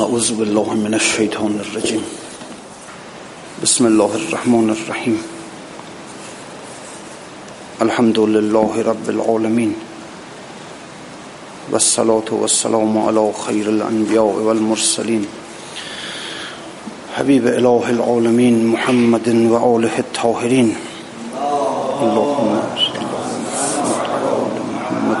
أعوذ بالله من الشيطان الرجيم. بسم الله الرحمن الرحيم. الحمد لله رب العالمين. والصلاة والسلام على خير الأنبياء والمرسلين. حبيب إله العالمين محمد وآله الطاهرين. اللهم صل على محمد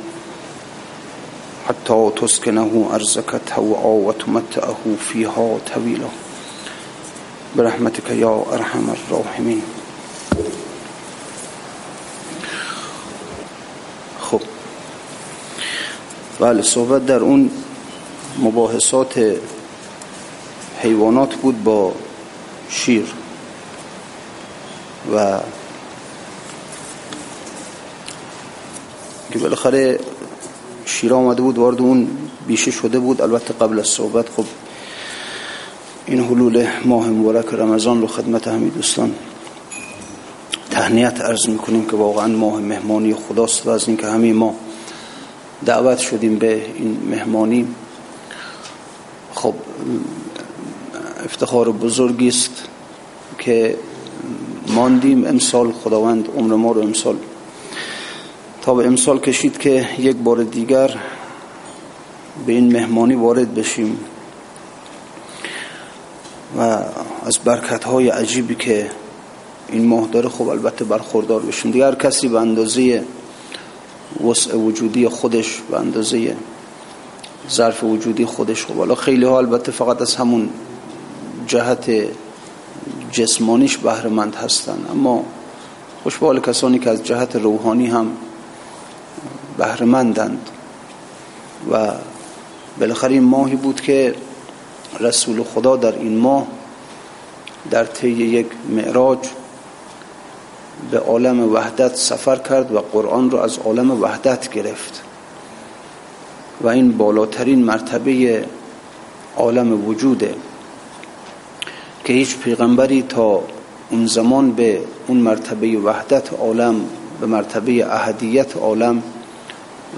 حتى تسكنه أرزك توعا وتمتعه فيها طويلا. برحمتك يا أرحم الراحمين. خب. بله صحبت در اون مباحثات حیوانات بود با شیر و که بالاخره شیر آمده بود وارد اون بیشه شده بود. البته قبل از صحبت خب این حلول ماه مبارک رمضان رو خدمت همین دوستان تهنیت عرض می‌کنیم که واقعا ماه مهمانی خداست و از اینکه همه ما دعوت شدیم به این مهمانی. خب افتخار بزرگی است که ماندیم. امسال خداوند عمر ما رو امسال تا به امسال کشید که یک بار دیگر به این مهمانی وارد بشیم و از برکت های عجیبی که این ماه داره خب البته برخوردار بشیم. دیگر کسی به اندازه وسع وجودی خودش به اندازه ظرف وجودی خودش خب. حالا خیلی ها البته فقط از همون جهت جسمانیش بهرهمند هستن اما خوشبال کسانی که از جهت روحانی هم بهرهمندند. و بالاخره این ماهی بود که رسول خدا در این ماه در طی یک معراج به عالم وحدت سفر کرد و قرآن رو از عالم وحدت گرفت. و این بالاترین مرتبه عالم وجوده که هیچ پیغمبری تا اون زمان به اون مرتبه وحدت عالم به مرتبه اهدیت عالم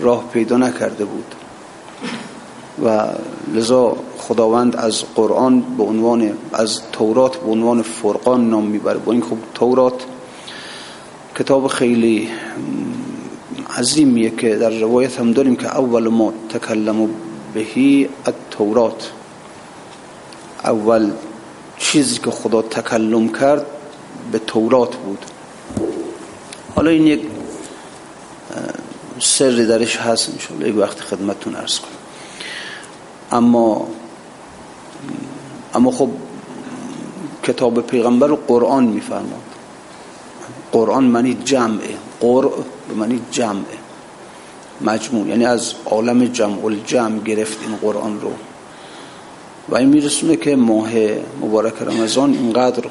راه پیدا نکرده بود. و لذا خداوند از قرآن به عنوان از تورات به عنوان فرقان نام می‌بره. با این خب تورات کتاب خیلی عظیمیه که در روایت هم داریم که اول ما تکلم بهی التورات. اول چیزی که خدا تکلم کرد به تورات بود. حالا این یک سری درش هست انشاءالله یک وقت خدمتتون ارز کنم. اما اما خب کتاب پیغمبر رو قرآن میفرماد قرآن معنی جمعه. قرآن به معنی جمعه. مجموع. یعنی از عالم جمع الجمع گرفت این قرآن رو. و این میرسونه که ماه مبارک رمضان اینقدر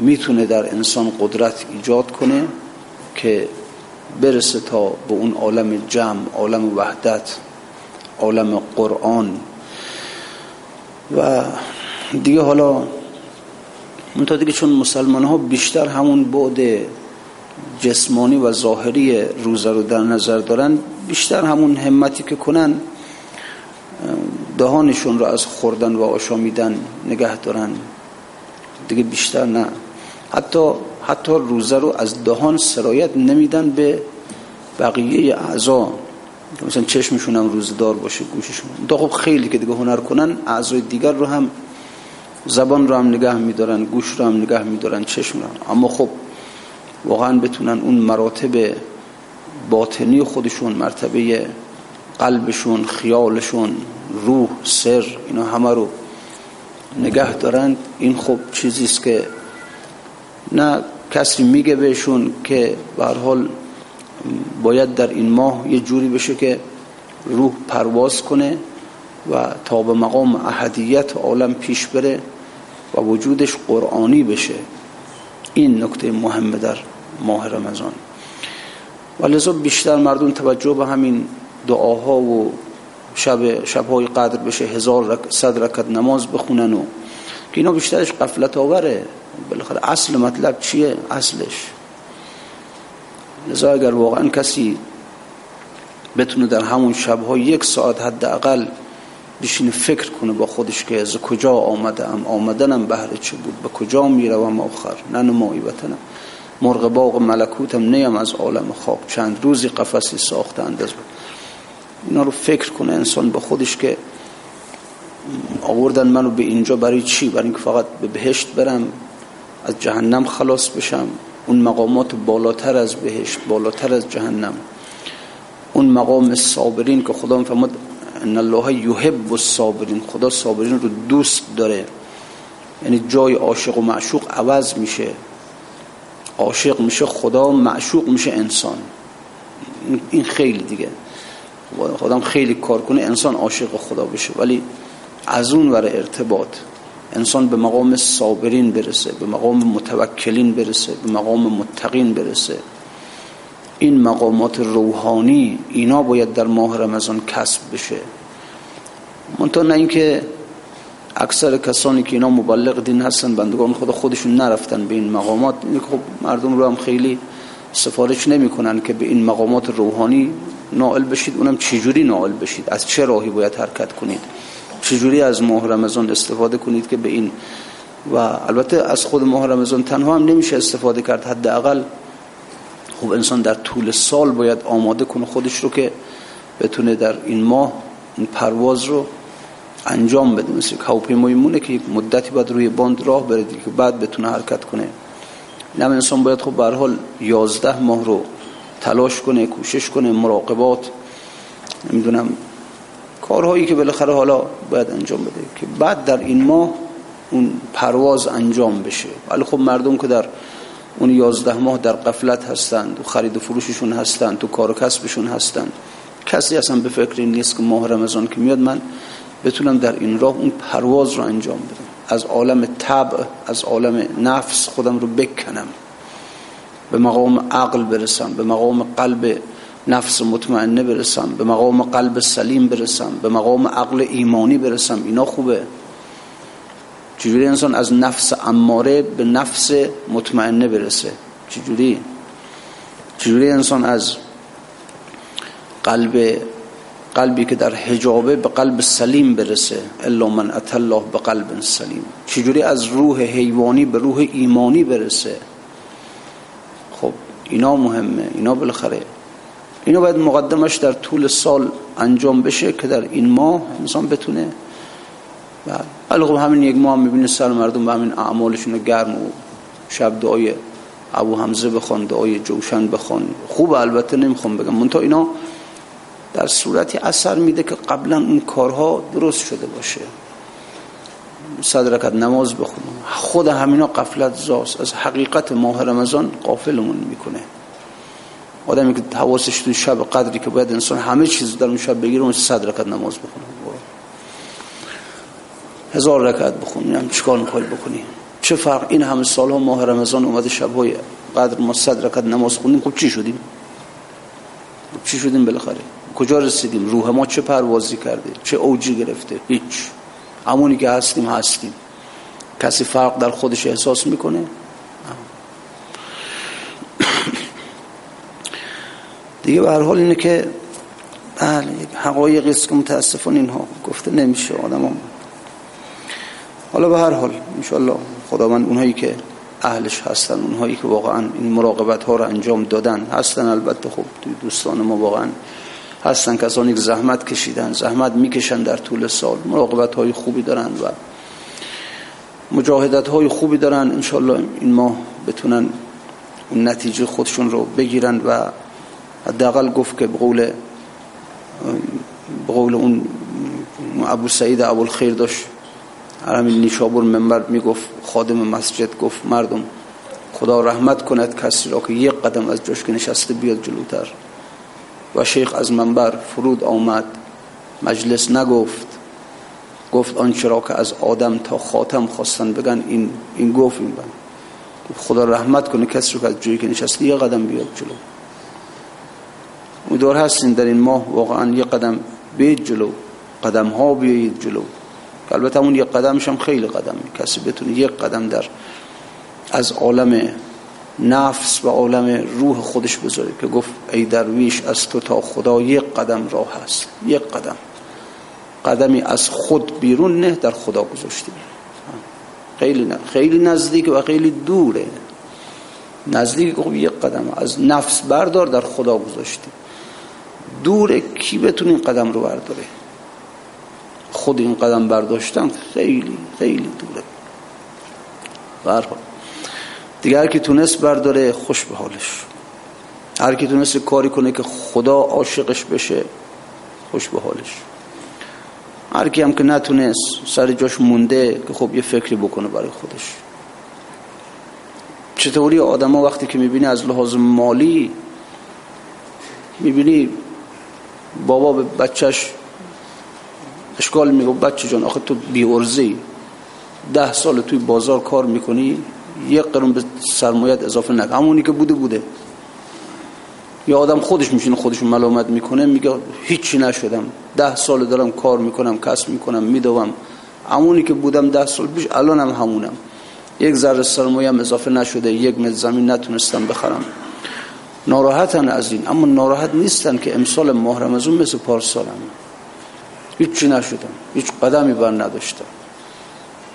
می‌تونه در انسان قدرت ایجاد کنه که برسه تا به اون عالم جمع عالم وحدت عالم قرآن. و دیگه حالا منتها دیگه چون مسلمان ها بیشتر همون بعد جسمانی و ظاهری روزه رو در نظر دارن بیشتر همون همتی که کنن دهانشون رو از خوردن و آشامیدن نگه دارن. دیگه بیشتر نه. حتی حتی روزه رو از دهان سرایت نمیدن به بقیه اعضا مثلا چشمشون هم روزدار باشه گوششون. دا خب خیلی که دیگه هنر کنن اعضای دیگر رو هم زبان رو هم نگه میدارن گوش رو هم نگه میدارن چشم رو اما خب واقعا بتونن اون مراتب باطنی خودشون مرتبه قلبشون خیالشون روح سر اینا همه رو نگه دارن. این خب چیزیست که نه کسی میگه بهشون که به حال باید در این ماه یه جوری بشه که روح پرواز کنه و تا به مقام احدیت عالم پیش بره و وجودش قرآنی بشه. این نکته مهمه در ماه رمضان. و لذا بیشتر مردم توجه به همین دعاها و شب شبهای قدر بشه هزار رک... صد رکت نماز بخونن و که اینا بیشترش قفلت آوره بالاخره اصل مطلب چیه؟ اصلش. لذا اگر واقعا کسی بتونه در همون شبها یک ساعت حداقل بشینه فکر کنه با خودش که از کجا آمده ام آمدنم بهره چه بود به کجا می‌روم آخر نه نمایی وطنم. مرغ باغ ملکوتم نیم از عالم خواب. چند روزی قفسی ساخته انداز بود اینا رو فکر کنه انسان با خودش که آوردن منو به اینجا برای چی؟ برای اینکه فقط به بهشت برم. از جهنم خلاص بشم. اون مقامات بالاتر از بهشت بالاتر از جهنم. اون مقام صابرین که خدا فرمود ان الله یحب الصابرین. خدا صابرین رو دوست داره. یعنی جای عاشق و معشوق عوض میشه. عاشق میشه خدا معشوق میشه انسان. این خیلی دیگه. خودم خیلی کار کنه انسان عاشق خدا بشه. ولی از اون ور ارتباط. انسان به مقام صابرین برسه به مقام متوکلین برسه به مقام متقین برسه. این مقامات روحانی اینا باید در ماه رمضان کسب بشه. منطقه نه اینکه اکثر کسانی که اینا مبلغ دین هستن بندگان خدا خودشون نرفتن به این مقامات. خب مردم رو هم خیلی سفارش نمی‌کنن که به این مقامات روحانی نائل بشید اونم چجوری نائل بشید؟ از چه راهی باید حرکت کنید؟ چجوری از ماه رمضان استفاده کنید که به این و البته از خود ماه رمضان تنها هم نمیشه استفاده کرد. حداقل خب انسان در طول سال باید آماده کنه خودش رو که بتونه در این ماه این پرواز رو انجام بده. مثل هواپیمای مونه که مدتی باید روی باند راه بره که بعد بتونه حرکت کنه. نم انسان باید خب به حال 11 ماه رو تلاش کنه کوشش کنه مراقبات. نمی‌دونم کارهایی که بالاخره حالا باید انجام بده که بعد در این ماه اون پرواز انجام بشه. ولی خب مردم که در اون یازده ماه در قفلت هستند و خرید و فروششون هستند تو کار و کسبشون هستند. کسی اصلا به فکر این نیست که ماه رمضان که میاد من بتونم در این راه اون پرواز رو انجام بدم. از عالم طبع از عالم نفس خودم رو بکنم. به مقام عقل برسم به مقام قلب نفس مطمئنه برسم به مقام قلب سلیم برسم به مقام عقل ایمانی برسم. اینا خوبه. چجوری انسان از نفس اماره به نفس مطمئنه برسه؟ چجوری؟ چجوری انسان از قلب قلبی که در حجابه به قلب سلیم برسه؟ الا من الله به قلب سلیم. چجوری از روح حیوانی به روح ایمانی برسه؟ خب اینا مهمه. اینا بالاخره اینا باید مقدمش در طول سال انجام بشه که در این ماه انسان بتونه. ولی خب همین یک ماه می‌بینه سر مردم به همین اعمالشون گرم و شب دعای ابو حمزه بخوان دعای جوشن بخوان. خوب البته نمی‌خوام بگم. منتها اینا در صورتی اثر میده که قبلا اون کارها درست شده باشه. صد رکت نماز بخونم. خود همینا قفلت زاست. از حقیقت ماه رمضان قافلمون می‌کنه. آدمی که حواسش تو شب قدری که باید انسان همه چیز در اون شب بگیره اون صد رکت نماز بخونه. هزار رکعت بخونیم چیکار می‌خوای بکنی؟ چه فرق؟ این همه سالها ماه رمضان اومده شبهای قدر ما صد رکعت نماز خوندیم. خب چی شدیم؟ چی شدیم بالاخره؟ کجا رسیدیم؟ روح ما چه پروازی کرده؟ چه اوجی گرفته؟ هیچ. همونی که هستیم هستیم. کسی فرق در خودش احساس می‌کنه؟ دیگه به هر حال اینه که بله حقایقی است که متاسفانه اینها گفته نمیشه آدم هم. حالا به هر حال انشالله خداوند اونهایی که اهلش هستن اونهایی که واقعا این مراقبت ها رو انجام دادن هستن البته. خب دوستان ما واقعا هستن کسانی که زحمت کشیدن زحمت می‌کشن در طول سال. مراقبت های خوبی دارن و مجاهدت های خوبی دارن. انشالله این ماه بتونن اون نتیجه خودشون رو بگیرن و حداقل گفت که به قول قول اون ابو سعید ابو الخیر داشت. همین نیشابور منبر می‌گفت خادم مسجد گفت مردم خدا رحمت کند کسی را که یک قدم از جاش که نشسته بیاد جلوتر. و شیخ از منبر فرود آمد مجلس نگفت. گفت آن چرا که از آدم تا خاتم خواستن بگن این این گفت این بند. خدا رحمت کنه کسی رو که از جایی که نشسته یه قدم بیاد جلو. امیدوار هستین در این ماه واقعا یه قدم بیاید جلو. قدم ها بیایید جلو. البته اون یه قدمش هم خیلی قدم کسی بتونه یک قدم در از عالم نفس و عالم روح خودش بذاره که گفت ای درویش از تو تا خدا یک قدم راه هست. یک قدم. قدمی از خود بیرون نه در خدا گذاشتی. خیلی خیلی نزدیک و خیلی دوره. نزدیک خب یک قدم از نفس بردار در خدا گذاشتی. دوره کی بتونه این قدم رو برداره؟ خود این قدم برداشتن خیلی خیلی دوره. برحال دیگه هر کی تونست برداره خوش به حالش. هر کی تونست کاری کنه که خدا عاشقش بشه خوش به حالش. هر کی هم که نتونست سر جاش مونده که خب یه فکری بکنه برای خودش. چطوری آدم وقتی که می‌بینی از لحاظ مالی می‌بینی بابا به بچهش اشکال میگو بچه جان آخه تو بی ارزی ده سال توی بازار کار می‌کنی یک قرون به سرمایت اضافه نکن. همونی که بوده بوده. یا آدم خودش میشینه خودش ملامت می‌کنه میگه هیچی نشدم. ده سال دارم کار می‌کنم کسب می‌کنم میدوم. همونی که بودم ده سال پیش هم همونم. یک ذره سرمایه هم اضافه نشده یک متر زمین نتونستم بخرم. ناراحتن از این. اما ناراحت نیستن که امسال ماه رمضان مثل پارسالم هیچی نشدم هیچ قدمی بر نداشتم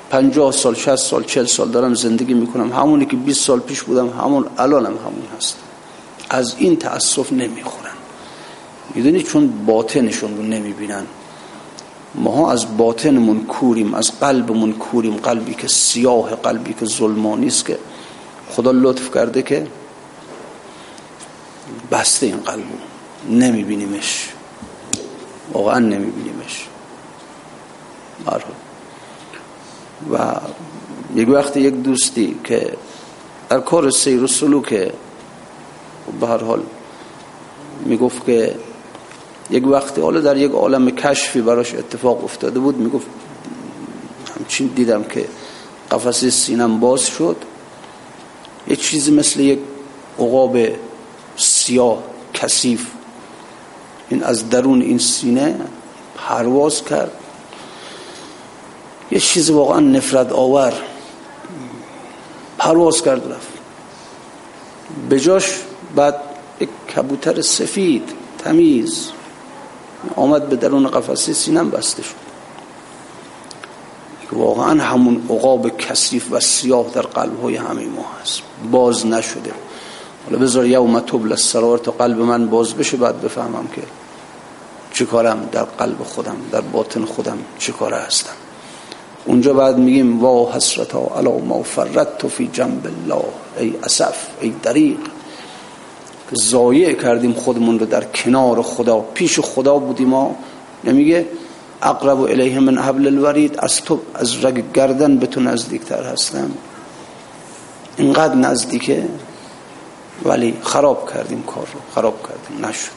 پنجاه سال شست سال چل سال دارم زندگی می‌کنم. همونی که 20 سال پیش بودم همون الانم همون هست. از این تأسف نمی‌خورن. می‌دونی؟ چون باطنشون رو نمی‌بینن. ما از باطنمون کوریم از قلبمون کوریم. قلبی که سیاه قلبی که ظلمانی است که خدا لطف کرده که بسته این قلبو نمیبینیمش. واقعا نمیبینیمش. و یک وقت یک دوستی که در کار سیر و سلوک به هر حال می‌گفت که یک وقتی حالا در یک عالم کشفی براش اتفاق افتاده بود می‌گفت همچین دیدم که قفسه سینم باز شد. یک چیزی مثل یک عقاب سیاه کثیف. این از درون این سینه پرواز کرد. یه چیز واقعا نفرت آور. پرواز کرد رفت. به جاش بعد یک کبوتر سفید تمیز آمد به درون قفسه سینم بسته شد. واقعا همون عقاب کثیف و سیاه در قلب های همه ما هست. باز نشده. حالا بذار یوم تبل السرار تا قلب من باز بشه بعد بفهمم که چه کارم در قلب خودم در باطن خودم چه کاره هستم. اونجا بعد میگیم وا حسرتا علا ما فرت فی جنب الله ای اسف ای دریق زایع کردیم خودمون رو در کنار خدا پیش خدا بودیم ما. نمیگه اقرب الیه من حبل الورید از تو از رگ گردن به تو نزدیکتر هستم. اینقدر نزدیکه؟ ولی خراب کردیم کار رو خراب کردیم نشد.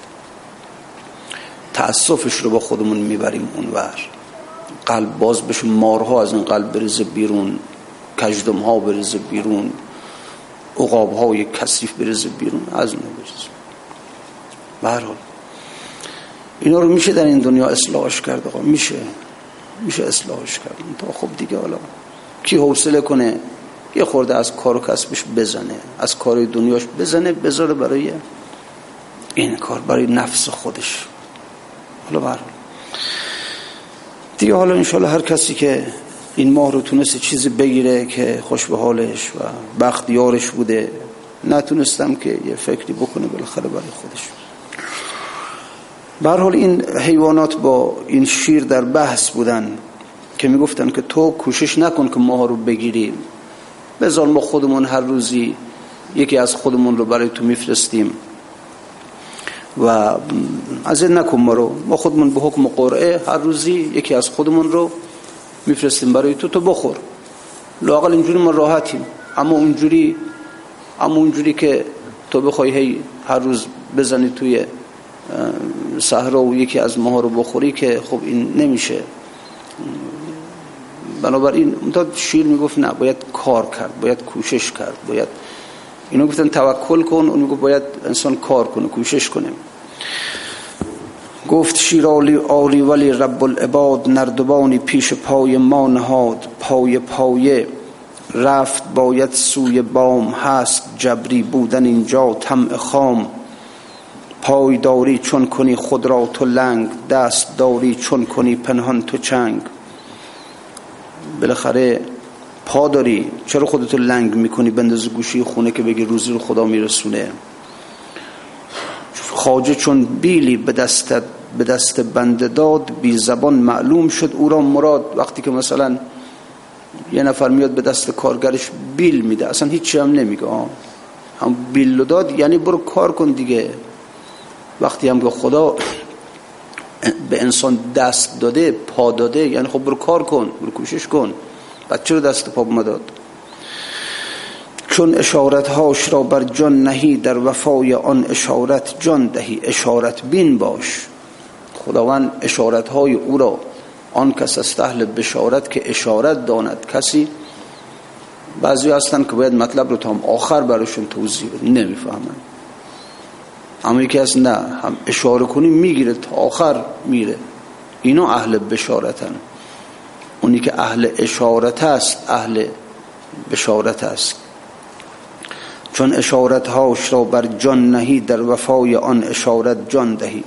تأسفش رو با خودمون می‌بریم اونور. قلب باز بشه مارها از این قلب بریزه بیرون کجدم ها بریزه بیرون اقاب های کسیف بریزه بیرون از اون بریزه. برحال اینا رو میشه در این دنیا اصلاحش کرد آقا؟ میشه. میشه اصلاحش کرد. تا خب دیگه حالا کی حوصله کنه؟ یه خورده از کار و کسبش بزنه از کار دنیاش بزنه بذاره برای این کار برای نفس خودش. حالا برحال دیگه حالا انشالله هر کسی که این ماه رو تونست چیزی بگیره که خوش به حالش و بخت یارش بوده نتونستم که یه فکری بکنه بالاخره برای خودش. حال این حیوانات با این شیر در بحث بودن که می‌گفتن که تو کوشش نکن که ماه رو بگیریم بذار ما خودمون هر روزی یکی از خودمون رو برای تو میفرستیم. و از این نکن ما رو. ما خودمون به حکم قرعه هر روزی یکی از خودمون رو میفرستیم برای تو. تو بخور. لاقل اینجوری ما راحتیم. اما اونجوری اما اونجوری که تو بخوای هی هر روز بزنی توی صحرا و یکی از ماها رو بخوری که خب این نمیشه. بنابراین تا شیر می‌گفت نه باید کار کرد باید کوشش کرد باید. اینو گفتن توکل کن اون می‌گفت باید انسان کار کنه کوشش کنه. گفت شیر آلی ولی رب العباد نردبانی پیش پای ما نهاد پای پایه. رفت باید سوی بام هست جبری بودن اینجا تم خام. پای داری چون کنی خود را تو لنگ دست داری چون کنی پنهان تو چنگ. بالاخره پا داری. چرا خودتو لنگ می‌کنی؟ بنداز گوشی خونه که بگی روزی رو خدا میرسونه. خاجه چون بیلی به دست به دست بنده داد بی زبان معلوم شد. او را مراد وقتی که مثلا یه نفر میاد به دست کارگرش بیل میده. اصلا هیچی هم نمیگه. هم بیل داد یعنی برو کار کن دیگه. وقتی هم که خدا به انسان دست داده پا داده یعنی خب برو کار کن برو کوشش کن. بچه رو دست پا داد؟ چون اشارت هاش را بر جان نهی در وفای آن اشارت جان دهی. اشارت بین باش. خداوند اشارت های او را آن کس است اهل بشارت که اشارت داند. کسی بعضی هستن که باید مطلب رو تا آخر براشون توضیح بده نمی‌فهمن. اما یکی از نه. هم اشاره کنی می‌گیره. تا آخر میره. اینا اهل بشارتن. اونی که اهل اشارت است اهل بشارت است چون اشارت هاش را بر جان نهی در وفای آن اشارت جان دهی.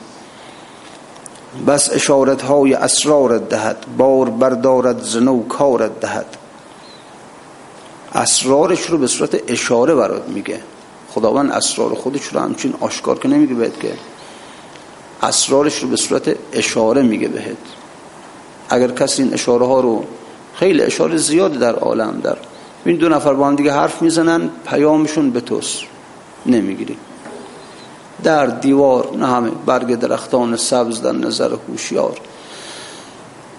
بس اشارت های اسرار دهد. بار بردارد زنو کارت دهد. اسرارش رو به صورت اشاره برات میگه. خداوند اسرار خودش رو همچین آشکار که نمیگه بهت که اسرارش رو به صورت اشاره میگه بهت. اگر کسی این اشاره ها رو خیلی اشاره زیاد در عالم در این دو نفر با هم دیگه حرف می‌زنن پیامشون به توست. نمی‌گیری. در دیوار نه همه برگ درختان سبز در نظر هوشیار.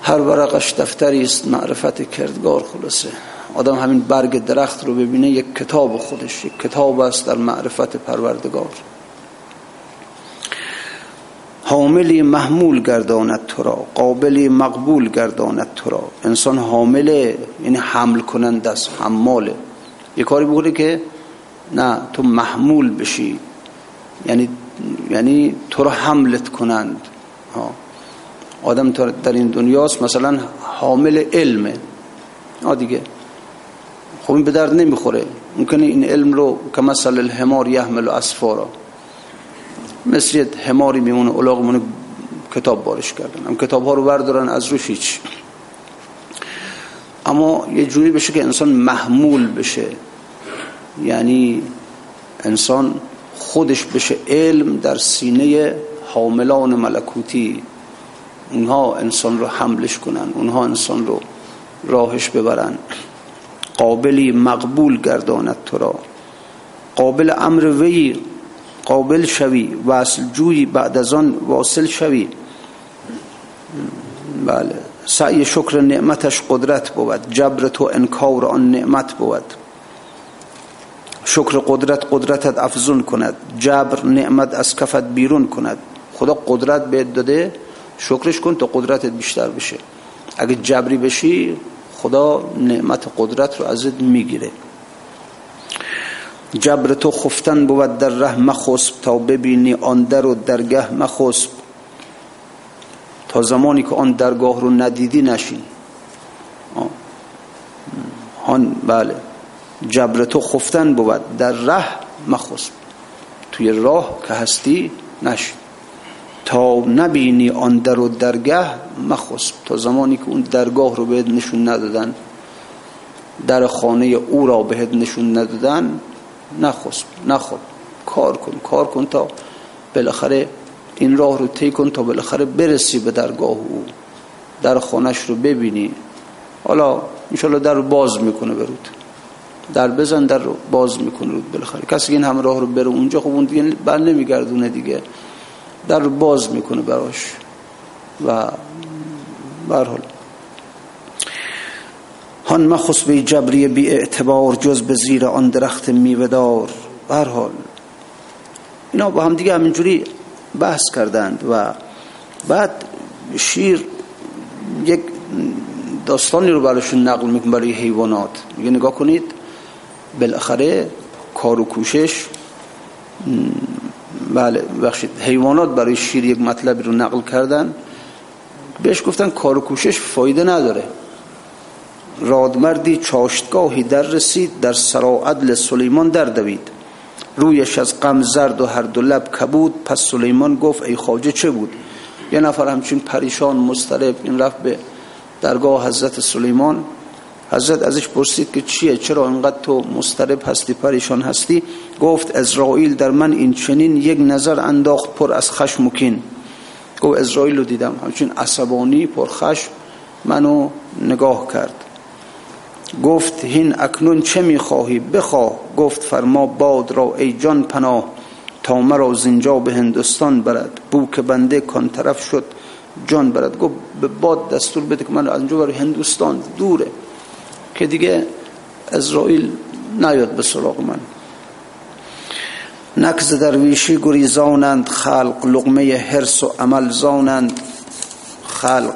هر ورقش دفتری است معرفت کردگار خلاصه. آدم همین برگ درخت رو ببینه یک کتاب خودش یک کتاب است در معرفت پروردگار. حاملی محمول گرداند تو را قابلی مقبول گرداند تو را. انسان حامله یعنی حمل کنند است حماله یه کاری بکنه که نه تو محمول بشی. یعنی یعنی تو رو حملت کنند. آدم در این دنیاست مثلا حامل علمه. آ دیگه. خب این به درد نمی‌خوره. ممکنه این علم رو که مثل الحمار یحمل و اسفارا. مثل حماری میمونه الاغ میمونه کتاب بارش کردن. هم کتاب ها رو بردارن از روش هیچ. اما یه جوری بشه که انسان محمول بشه. یعنی انسان خودش بشه علم در سینه حاملان ملکوتی. اونها انسان رو حملش کنن اونها انسان رو راهش ببرن. قابلی مقبول گرداند تو را. قابل امر وی قابل شوی وصل جوی بعد از آن واصل شوی. بله سعی شکر نعمتش قدرت بود جبر تو انکار آن نعمت بود. شکر قدرت قدرتت افزون کند جبر نعمت از کفت بیرون کند. خدا قدرت بهت داده شکرش کن تا قدرتت بیشتر بشه. اگه جبری بشی خدا نعمت قدرت رو ازت می‌گیره. جبر تو خفتن بود در ره مخسب تا ببینی آن در و درگه مخسب. تا زمانی که آن درگاه رو ندیدی نشین. آن بله. جبر تو خفتن بود در ره مخسب. توی راه که هستی نشین. تا نبینی آن در و درگه مخسب تا زمانی که اون درگاه رو بهت نشون ندادن در خانه او را بهت نشون ندادن نخسب نخوب کار کن کار کن تا بالاخره این راه رو طی کن تا بالاخره برسی به درگاه او. در خانش رو ببینی. حالا انشالله در رو باز می‌کنه برود در بزن در رو باز می‌کنه رود بالاخره. کسی این همه راه رو بره اونجا خب اون دیگه بر نمیگردونه دیگه. در باز می‌کنه براش. و برحال هان مخص به جبری بی اعتبار جز به زیر آن درخت میوهدار. برحال اینا با هم دیگه همینجوری بحث کردند و بعد شیر یک داستانی رو براشون نقل میکن برای حیوانات. میگه نگاه کنید بالاخره کار و کوشش بله بخشید حیوانات برای شیر یک مطلبی رو نقل کردن. بهش گفتن کار و کوشش فایده نداره. رادمردی چاشتگاهی در رسید در سرا عدل سلیمان در دوید. رویش از غم زرد و هر دو لب کبود پس سلیمان گفت ای خواجه چه بود؟ یه نفر همچین پریشان مسترب این رفت به درگاه حضرت سلیمان. حضرت ازش پرسید که چیه؟ چرا اینقدر تو مسترب هستی پریشان هستی؟ گفت ازرائیل در من این چنین یک نظر انداخت پر از خشم و کین. گفت ازرائیل رو دیدم همچین عصبانی پر خشم. منو نگاه کرد. گفت هین اکنون چه می‌خواهی؟ بخواه گفت فرما باد را ای جان پناه تا مرا زنجا به هندوستان برد. بو که بنده کان طرف شد جان برد. گفت به باد دستور بده که من از اینجا هندوستان دوره. که دیگه اسرائیل نیاد به سراغ من. نکز درویشی گریزانند خلق لغمه حرس و عمل زانند. خلق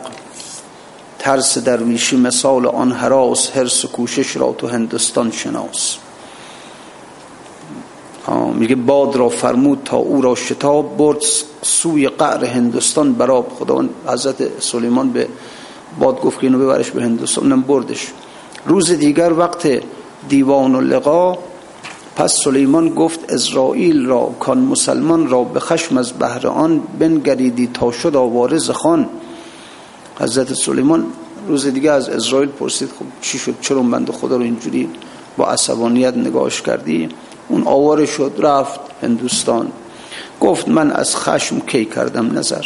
ترس درویشی مثال آن حراس حرس و کوشش را تو هندوستان شناس. میگه باد را فرمود تا او را شتاب برد سوی قعر هندوستان براب خدا حضرت سلیمان به باد گفت که اینو ببرش به هندوستان نم بردش. روز دیگر وقت دیوان و لقا پس سلیمان گفت اسرائیل را کان مسلمان را به خشم از بهر آن بنگریدی تا شد آوارز خان. حضرت سلیمان روز دیگه از اسرائیل پرسید خب چی شد؟ چرا بند خدا رو اینجوری با عصبانیت نگاهش کردی؟ اون آواره شد رفت هندوستان. گفت من از خشم کی کردم نظر؟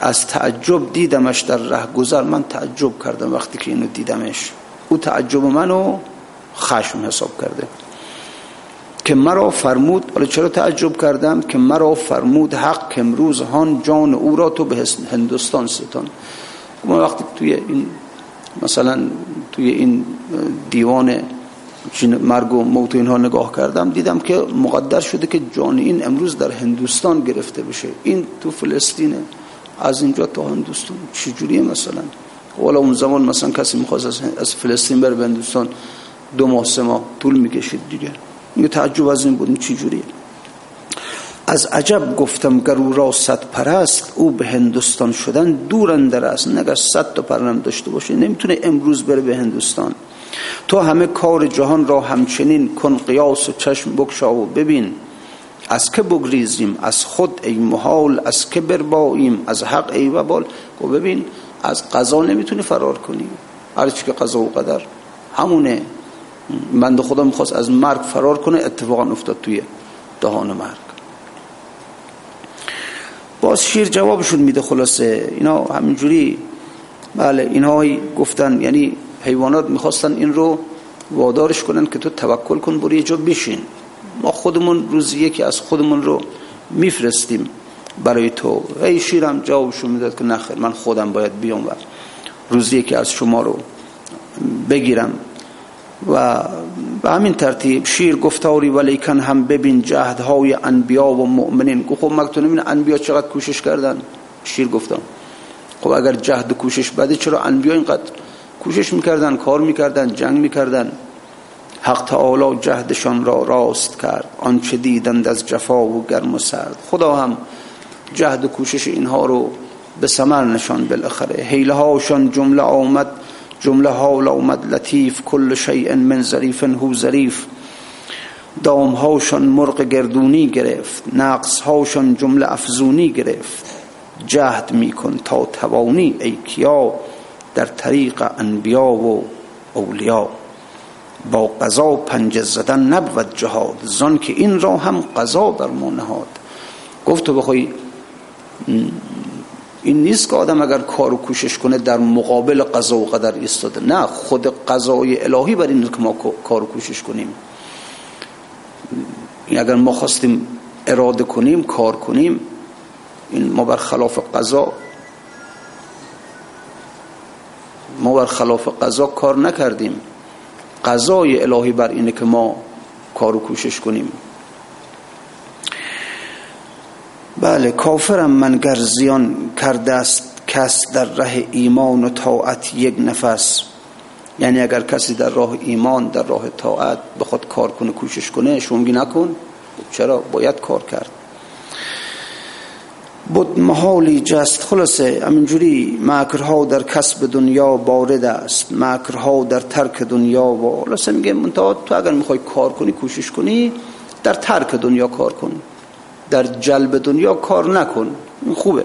از تعجب دیدمش در ره گذر من تعجب کردم وقتی که اینو دیدمش. او تعجب منو خشم حساب کرده. که مرا فرمود حالا چرا تعجب کردم؟ که مرا فرمود حق امروز هان جان او را تو به هندوستان ستان. ما وقتی توی این مثلا توی این دیوان مرگ و موت اینها نگاه کردم دیدم که مقدر شده که جان این امروز در هندوستان گرفته بشه. این تو فلسطینه. از اینجا تا هندوستان. چجوریه مثلا؟ والا اون زمان مثلا کسی می‌خواست از فلسطین بره به دو ماه سه ماه طول می‌کشید دیگه. یه تعجب از این بود چجوریه از عجب گفتم گرو را صد پرست او به هندوستان شدن دور اندر است. نگر صد تا پرنم داشته باشه نمی‌تونه امروز بره به هندوستان. تو همه کار جهان را همچنین کن قیاس و چشم بکشا و ببین. از که بگریزیم؟ از خود ای محال از که برباییم؟ از حق ای وبال. و ببین از قضا نمی‌تونی فرار کنی. هرچی که قضا و قدر. همونه. بند خدا می‌خواست از مرگ فرار کنه اتفاقا افتاد توی دهان مرگ. باز شیر جوابشون میده خلاصه. اینا همینجوری بله اینها گفتن یعنی حیوانات می‌خواستن این رو وادارش کنن که تو توکل کن برو یه جا بشین. ما خودمون روز یکی از خودمون رو میفرستیم. برای تو. ای شیرم جوابشون می‌داد که نخیر من خودم باید بیام و روز یکی از شما رو بگیرم. و به همین ترتیب شیر گفتاری ولیکن هم ببین جهدهای انبیا و مؤمنین. خب مگه نمیدن انبیا چقدر کوشش کردن؟ شیر گفتم خب اگر جهد و کوشش بده چرا انبیا اینقدر کوشش می‌کردن کار می‌کردن جنگ می‌کردن؟ حق تعالی جهدشان را راست کرد. آنچه دیدند از جفا و گرم و سرد. خدا هم جهد و کوشش اینها رو به سمر نشان بالاخره. حیله هاشان جمله آمد جمله حال آمد لطیف کل شیء من ظریف هو ظریف. دام هاشان مرغ گردونی گرفت نقص هاشان جمله افزونی گرفت. جهد میکن تا توانی ای کیا در طریق انبیا و اولیا. با قضا پنج زدن نبود جهاد زان که این را هم قضا بر ما نهاد. گفت تو بخوای این نیست که آدم اگر کار و کوشش کنه در مقابل قضا و قدر ایستاده. نه خود قضای الهی بر این که ما کار و کوشش کنیم. اگر ما خواستیم اراده کنیم کار کنیم این ما بر خلاف قضا ما بر خلاف قضا کار نکردیم. قضای الهی بر اینه که ما کار و کوشش کنیم. بله کافرم من گر زیان کرده است کس در ره ایمان و طاعت یک نفس. یعنی اگر کسی در راه ایمان در راه طاعت بخواد کار کنه کوشش کنه شونگی نکن. چرا؟ باید کار کرد. بود محالی جست. خلاصه همینجوری مکرها در کسب دنیا بارد است. مکرها در ترک دنیا و خلاصه میگه منتها تو اگر می‌خوای کار کنی کوشش کنی در ترک دنیا کار کن. در جلب دنیا کار نکن. خوبه.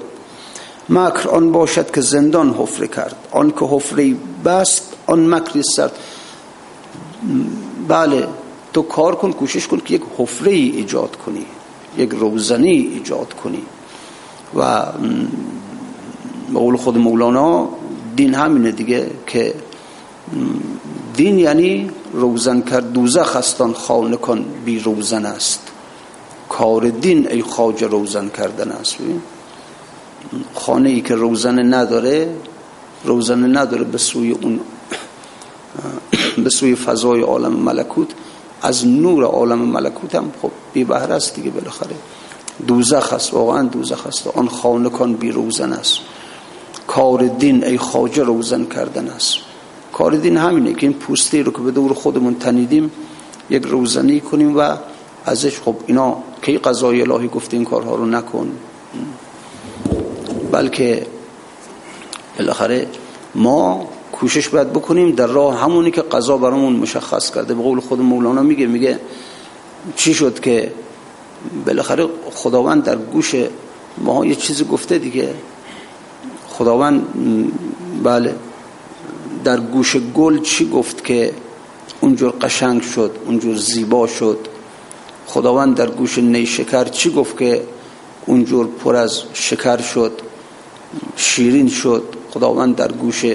مکر آن باشد که زندان حفره کرد. آن که حفره بست آن مکری سرد. بله تو کار کن کوشش کن که یک حفره ایجاد کنی. یک روزنی ایجاد کنی. و قول خود مولانا دین همینه دیگه که دین یعنی روزن کرد دوزخ هستان خانه کن بی روزن است. کار دین ای خاج روزن کردن است. خانه ای که روزن نداره روزن نداره به سوی اون به سوی فضای عالم ملکوت. از نور عالم ملکوت هم خب بی بهره است دیگه بالاخره. دوزخ است واقعا دوزخ است. آن خانه کن بی روزن است. کار دین ای خاجه روزن کردن است. کار دین همینه که این پوسته رو که به دور خودمون تنیدیم یک روزنی کنیم و ازش خب اینا کی قضای الهی گفته این کارها رو نکن. بلکه بالاخره ما کوشش باید بکنیم در راه همونی که قضا برامون مشخص کرده. به قول خود مولانا میگه میگه چی شد که بالاخره خداوند در گوش ما یه چیزی گفته دیگه. خداوند بله در گوش گل چی گفت که اونجور قشنگ شد اونجور زیبا شد؟ خداوند در گوش نیشکر چی گفت که اونجور پر از شکر شد شیرین شد؟ خداوند در گوش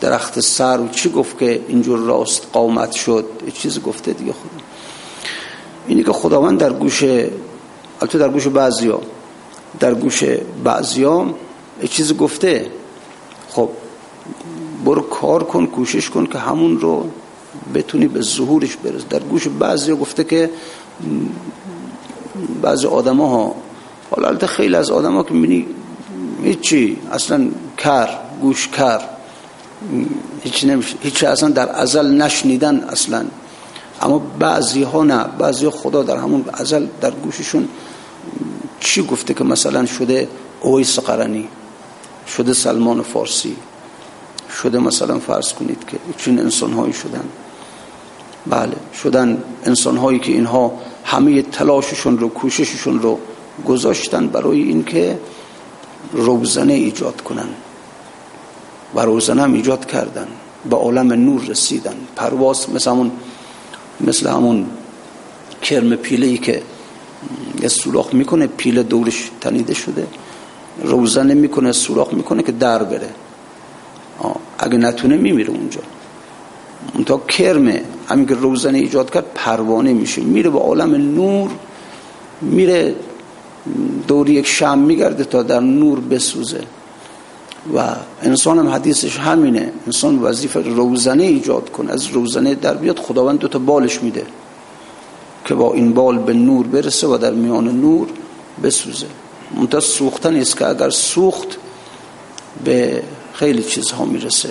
درخت سر چی گفت که اینجور راست قامت شد؟ چیز گفته دیگه خود اینی که خداوند در گوش البته در گوش بعضیا در گوش بعضیا چیز گفته. خب برو کار کن کوشش کن که همون رو بتونی به ظهورش برس در گوش بعضیا گفته که بعضی آدم ها حالا خیلی از آدم ها که می‌بینی هیچی اصلا کر گوش کر هیچ نمیشه هیچ اصلا در ازل نشنیدن اصلا. اما بعضی ها نه بعضی خدا در همون ازل در گوششون چی گفته که مثلا شده اویس قرنی شده سلمان فارسی شده مثلا فرض کنید که چین انسان هایی شدن. بله. شدن انسان هایی که اینها همه تلاششون رو کوشششون رو گذاشتن برای اینکه روزنه ایجاد کنن. و روزنه هم ایجاد کردن. به عالم نور رسیدن. پرواز مثل همون مثل همون کرم پیله ای که یه سوراخ می‌کنه پیله دورش تنیده شده. روزنه می‌کنه سوراخ می‌کنه که در بره. اگه نتونه میمیره اونجا. اون تا کرمه همین که روزنه ایجاد کرد پروانه میشه. میره به عالم نور میره دور یک شم میگرده تا در نور بسوزه. و انسان هم حدیثش همینه. انسان وظیفه روزنه ایجاد کنه. از روزنه در بیاد خداوند دوتا بالش میده که با این بال به نور برسه و در میان نور بسوزه. منتها سوختن است که اگر سوخت به خیلی چیزها می‌رسه.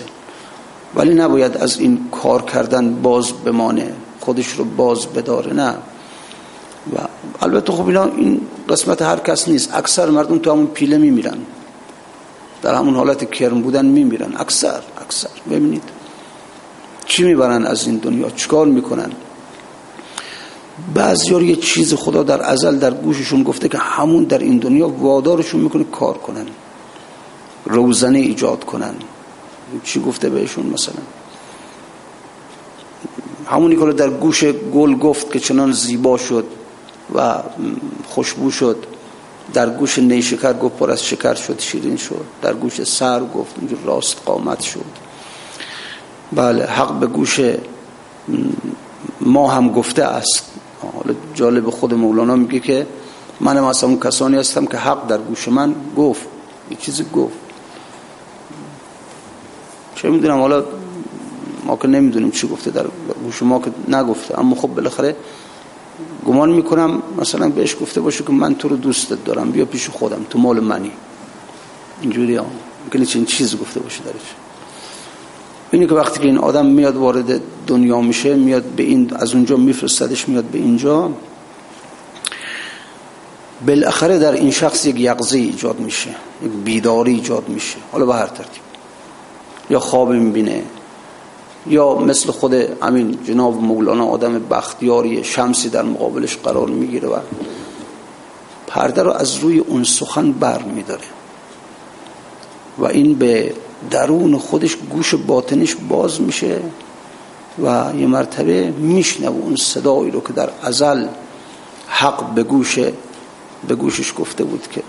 ولی نباید از این کار کردن باز بمانه خودش رو باز بداره نه. و البته خب اینا این قسمت هر کس نیست. اکثر مردم تو همون پیله میمیرن. در همون حالت کرم بودن میمیرن. اکثر اکثر. ببینید. چی می‌برن از این دنیا؟ چکار می‌کنن؟ بعضی یه چیز خدا در ازل در گوششون گفته که همون در این دنیا وادارشون می‌کنه کار کنن. روزنه ایجاد کنن. چی گفته بهشون مثلا؟ همونی که در گوش گل گفت که چنان زیبا شد و خوشبو شد در گوش نیشکر گفت پر از شکر شد شیرین شد. در گوش سر گفت اونجور راست قامت شد. بله حق به گوش ما هم گفته است. حالا جالب خود مولانا میگه که من هم اون کسانی هستم که حق در گوش من گفت. یه چیزی گفت. چه می‌دونم حالا ما که نمی‌دونیم چی گفته در گوش ما که نگفته اما خب بالاخره گمان می‌کنم مثلا بهش گفته باشه که من تو رو دوستت دارم بیا پیش خودم تو مال منی. اینجوری هم ممکنه چنین چیز گفته باشه درش. اینه که وقتی که این آدم میاد وارد دنیا میشه میاد به این از اونجا میفرستدش میاد به اینجا بالاخره در این شخص یک یقظه ایجاد میشه یک بیداری ایجاد میشه. حالا به هر ترتیب. یا خواب می‌بینه یا مثل خود همین جناب مولانا آدم بختیاری شمسی در مقابلش قرار می‌گیره و پرده رو از روی اون سخن بر میداره. و این به درون خودش گوش باطنش باز میشه و یه مرتبه میشنه اون صدایی رو که در ازل حق به گوش به گوشش گفته بود که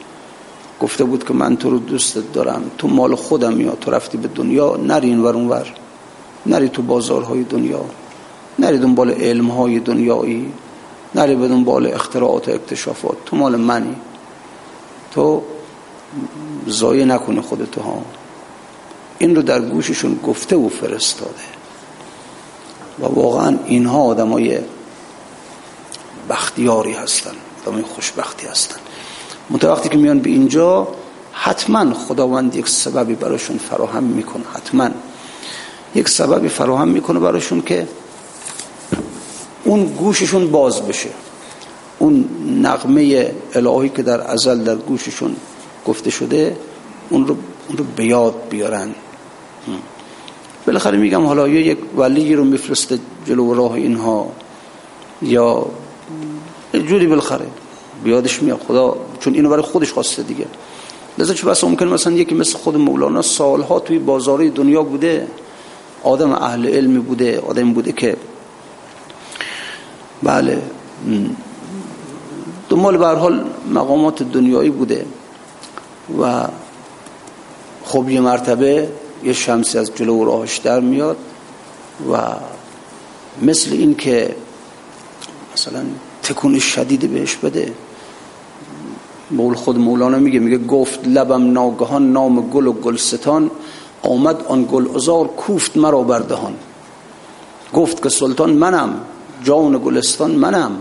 گفته بود که من تو رو دوستت دارم. تو مال خودم یا تو رفتی به دنیا نری این ور ور. نری تو بازارهای دنیا. نری دنبال علمهای دنیایی. نری به دنبال اختراعات و اکتشافات. تو مال منی. تو زایه نکنه خودتو ها. این رو در گوششون گفته و فرستاده. و واقعا اینها آدمای بختیاری هستن. آدمای خوشبختی هستن. منطقه وقتی که میان به اینجا حتما خداوند یک سببی براشون فراهم می‌کنه حتما. یک سببی فراهم می‌کنه براشون که اون گوششون باز بشه. اون نغمه الهی که در ازل در گوششون گفته شده اون رو, اون رو به یاد بیارن. بالاخره میگم حالا یا یک ولی رو میفرسته جلو راه اینها یا جوری بالاخره. بیادش میاد. خدا چون اینو برای خودش خواسته دیگه. لذا چه بس ممکن مثلا یکی مثل خود مولانا سالها توی بازاری دنیا بوده آدم اهل علمی بوده آدم بوده که بله دنبال به حال مقامات دنیایی بوده و خب یه مرتبه یه شمسی از جلو راهش در میاد و مثل این که مثلا تکون شدید بهش بده. مول خود مولانا میگه میگه گفت لبم ناگهان نام گل و گلستان آمد آن گل ازار کوفت مرا بردهان گفت که سلطان منم جان گلستان منم.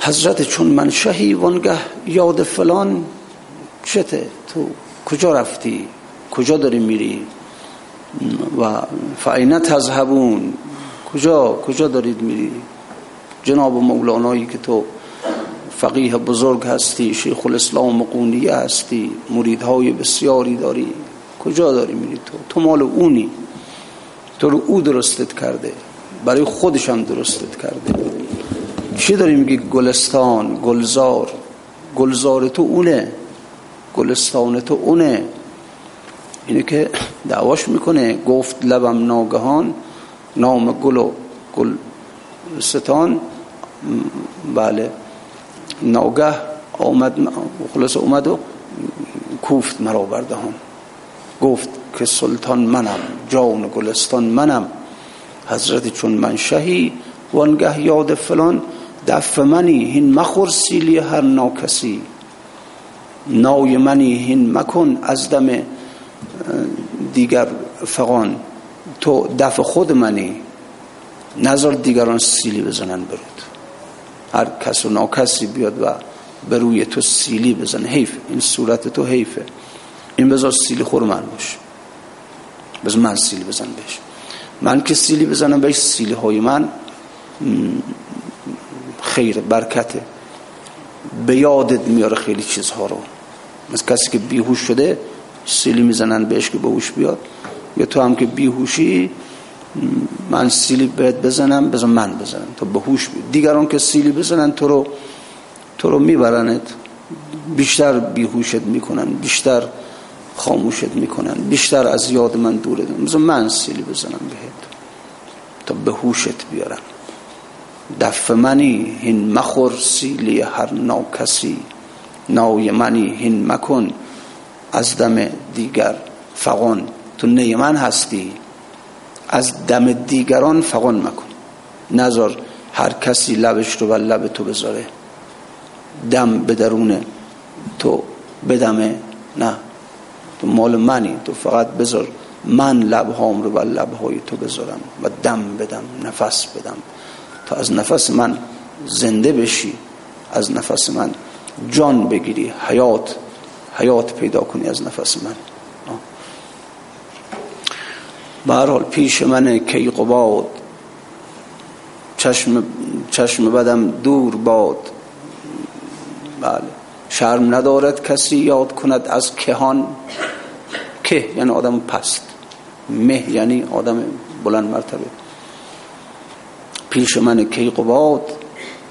حضرت چون من شهی وانگه یاد فلان چته تو کجا رفتی؟ کجا داری میری؟ و فعینه تذهبون کجا کجا دارید میری؟ جناب مولانایی که تو فقیه بزرگ هستی شیخ الاسلام قونیه هستی مریدهای بسیاری داری. کجا داری میری تو؟ تو مال اونی. تو رو او درستت کرده. برای خودش هم درستت کرده. چی داری میگی؟ گلستان گلزار. گلزار تو اونه. گلستان تو اونه. اینه که دعواش می‌کنه. گفت لبم ناگهان نام گل و گل ستان بله. ناگه آمد خلاص اومد و کوفت مرا بردهان گفت که سلطان منم جان گلستان منم. حضرت چون من شهی وانگه یاد فلان دف منی هین مخور سیلی هر ناکسی. نای منی هین مکن از دم دیگر فقان تو دف خود منی نظر دیگران سیلی بزنن برود. هر کس و ناکسی بیاد و به روی تو سیلی بزنه. حیف. این صورت تو حیفه. این بذار سیلی خور من باش. بذار من سیلی بزن بهش. من که سیلی بزنم بهش سیلی های من خیر برکته. به یادت میاره خیلی چیزها رو. مثل کسی که بیهوش شده سیلی می‌زنن بهش که بهوش بیاد. یا تو هم که بیهوشی من سیلی بهت بزنم بزن من بزنم. تو بهوش بیاد دیگران که سیلی بزنن تو رو تو رو میبرنت. بیشتر بیهوشت می‌کنن بیشتر خاموشت می‌کنن بیشتر از یاد من دوره مثلا من سیلی بزنم بهت. تا به هوشت بیارم. دف منی هین مخور سیلی هر ناکسی. نای منی هین مکن. از دم دیگر فقان تو نی من هستی. از دم دیگران فقان مکن. نظر هر کسی لبش رو و لب تو بذاره. دم به درون تو بدمه. نه. تو مال منی. تو فقط بذار من لبهام رو بر لبهای تو بذارم و دم بدم نفس بدم. تا از نفس من زنده بشی از نفس من جان بگیری. حیات حیات پیدا کنی از نفس من. برحال پیش من قباد. چشم, چشم بدم دور باد. بله. شرم ندارد کسی یاد کند از کهان. که یعنی آدم پست. مه یعنی آدم بلند مرتبه. پیش من قباد.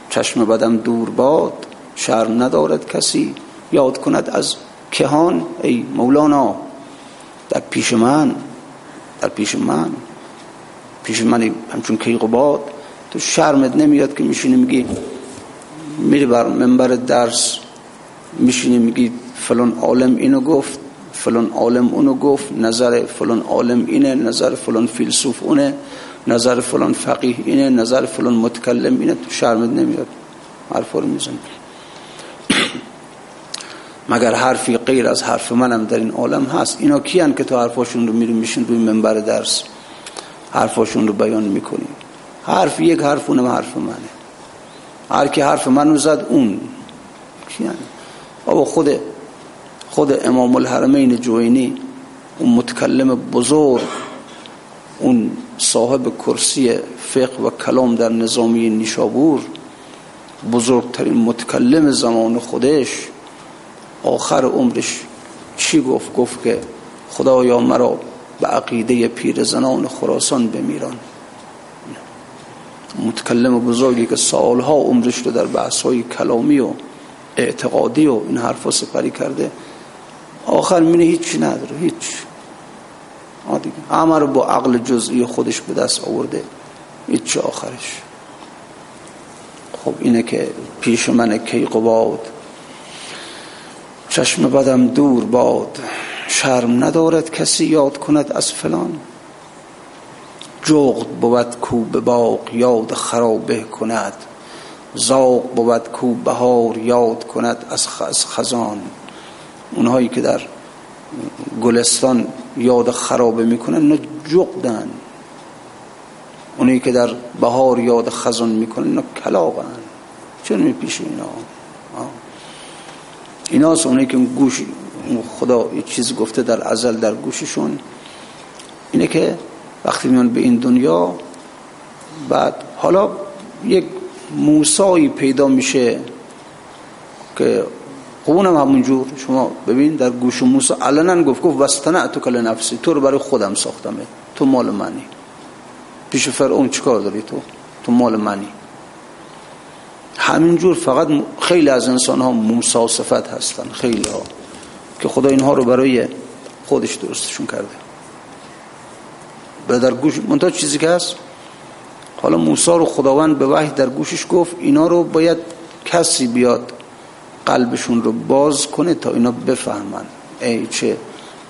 چشم بدم دور باد. شرم ندارد کسی یاد کند از کهان. ای مولانا در پیش من در پیش من. پیش من همچون کیقباد تو شرمت نمیاد که میشینی میگی میری بر منبر درس میشینی میگی فلان عالم اینو گفت فلان عالم اونو گفت نظر فلان عالم اینه نظر فلان فیلسوف اونه نظر فلان فقیه اینه نظر فلان متکلم اینه. تو شرمت نمیاد. حرفا رو می‌زنی. مگر حرفی غیر از حرف منم در این عالم هست؟ اینا کیان که تو حرفاشون رو میری میشین روی منبر درس؟ حرفاشون رو بیان می‌کنی. حرف یک حرف اونم حرف منه. هر کی حرف منو زد اون. کیان؟ بابا خود خود امام الحرمین جوینی اون متکلم بزرگ اون صاحب کرسی فقه و کلام در نظامی نیشابور بزرگترین متکلم زمان خودش آخر عمرش چی گفت؟ گفت که خدایا مرا به عقیده پیر زنان خراسان بمیران. متکلم بزرگی که سالها عمرش رو در بحث کلامی و اعتقادی و این حرفا سپری کرده. آخر مینه هیچی نداره هیچ. همه رو با عقل جزئی خودش به دست آورده. هیچ آخرش. خب اینه که پیش من کی قباد چشم بدم دور باد. شرم ندارد کسی یاد کند از فلان. جغد بود کو به باغ یاد خرابه کند. زاغ بود کو بهار یاد کند از خزان. اونهایی که در گلستان یاد خرابه می‌کنن اینا جغدن. اونایی که در بهار یاد خزان می‌کنن اینا کلاغن. چون میپیشه اینا؟ اینا اونایی که گوش خدا یه چیز گفته در ازل در گوششون. اینه که وقتی میان به این دنیا بعد حالا یک موسایی پیدا میشه که اونم همونجور. شما ببین در گوش موسی علنا گفت گفت تو کل نفسی تو رو برای خودم ساختمه تو مال منی. پیش فرعون چیکار داری تو؟ تو مال منی. همینجور فقط خیلی از انسان ها موسا صفت هستن خیلی ها که خدا اینها رو برای خودش درستشون کرده. به در گوش منتها چیزی که هست حالا موسی رو خداوند به وحی در گوشش گفت اینا رو باید کسی بیاد قلبشون رو باز کنه تا اینا بفهمن. ای چه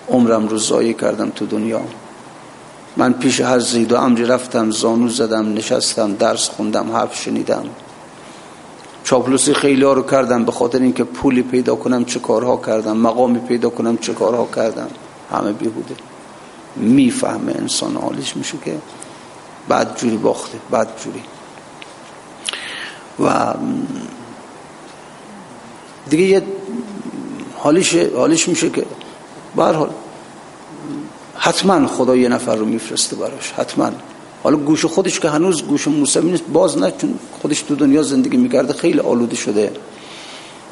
عمرم رو زایی کردم تو دنیا. من پیش هر زید و امری رفتم زانو زدم نشستم درس خوندم حرف شنیدم. چاپلوسی خیلی رو کردم به خاطر اینکه پولی پیدا کنم چه کارها کردم مقامی پیدا کنم چه کارها کردم. همه بیهوده. می‌فهمه انسان حالش میشه که بعد جوری باخته بعد جوری. و دیگه یه حالش, حالش میشه که حال حتما خدا یه نفر رو میفرسته براش. حتما. حالا گوش خودش که هنوز گوش موسوی نیست باز نه چون خودش تو دنیا زندگی می‌کرده خیلی آلوده شده.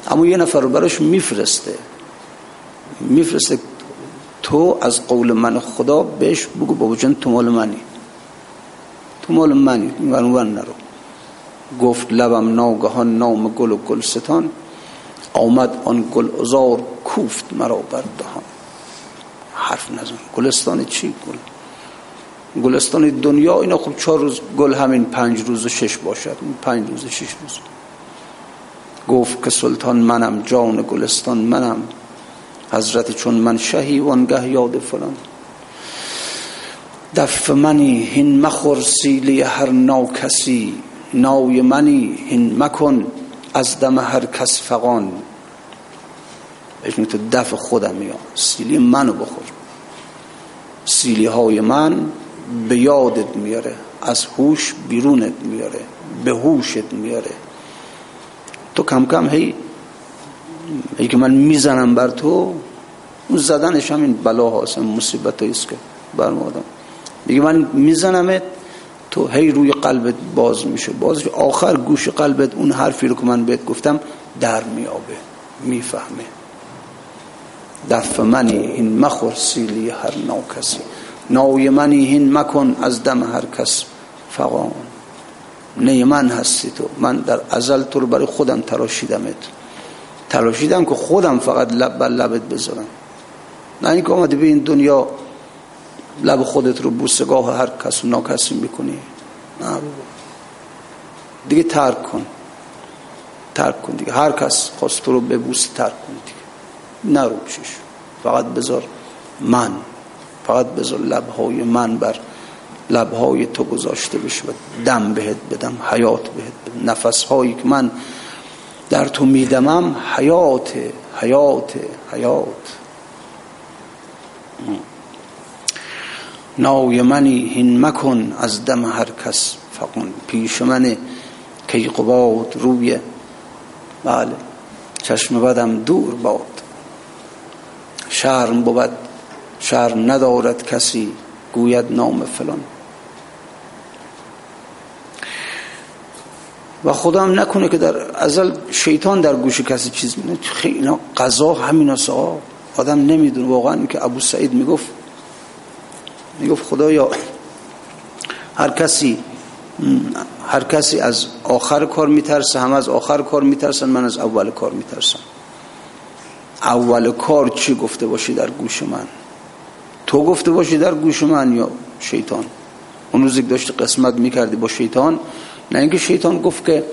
اما یه نفر رو براش میفرسته. میفرسته تو از قول من خدا بهش بگو بابا جان تو مال منی. تو مال منی. ون نرو. گفت لبم ناگهان نام گل و گلستان. آمد آن گل ازار کوفت مرا بر دهان. حرف نزن. گلستان چی گل؟ گلستان دنیا اینا خب چهار روز گل همین پنج روز و شش باشد. پنج روز و شش روز. گفت که سلطان منم جان گلستان منم. حضرت چون من شهی وانگه یاد فلان. دف منی هین مخور سیلی هر ناو کسی. ناوی منی هین مکن از دم هر کس فقان بهش تو دف خودم میام سیلی منو بخور. سیلی های من به یادت میاره از هوش بیرونت میاره به هوشت میاره. تو کم کم هی ای که من می‌زنم بر تو اون زدنش هم این بلا هاست مصیبت است که بر آدم. میگه من میزنمت تو هی روی قلبت باز میشه. باز آخر گوش قلبت اون حرفی رو که من بهت گفتم در میابه می‌فهمه. دف منی این مخور سیلی هر نو کسی نوی منی هین مکن از دم هر کس فقان نه من هستی تو. من در ازل تو رو برای خودم تراشیدمت. تراشیدم که خودم فقط لب بر لبت بذارم. نه اینکه آمده به این دنیا لب خودت رو بوسگاه هر کس و ناکسی می‌کنی. نه. دیگه ترک کن. ترک کن دیگه. هر کس خواست تو رو ببوس ترک کن دیگه. نرو پیشش. فقط بذار من. فقط بذار لبهای من بر لبهای تو گذاشته بشه و دم بهت بدم حیات بهت بدم. نفس هایی که من در تو میدمم حیات حیات حیات. ناوی منی هین مکن از دم هر کس فقون پیش من کی قباد روی. بله چشم بدم دور باد. شرم بود شرم ندارد کسی گوید نام فلان. و خدا هم نکنه که در ازل شیطان در گوش کسی چیز میده خیلی قضا همین آدم نمی‌دونه واقعا که ابو سعید می‌گفت. می‌گفت خدایا هر کسی هر کسی از آخر کار میترسه هم از آخر کار میترسن من از اول کار میترسم. اول کار چی گفته باشی در گوش من؟ تو گفته باشی در گوش من یا شیطان؟ اون روز داشت قسمت می‌کردی با شیطان نه اینکه شیطان گفت که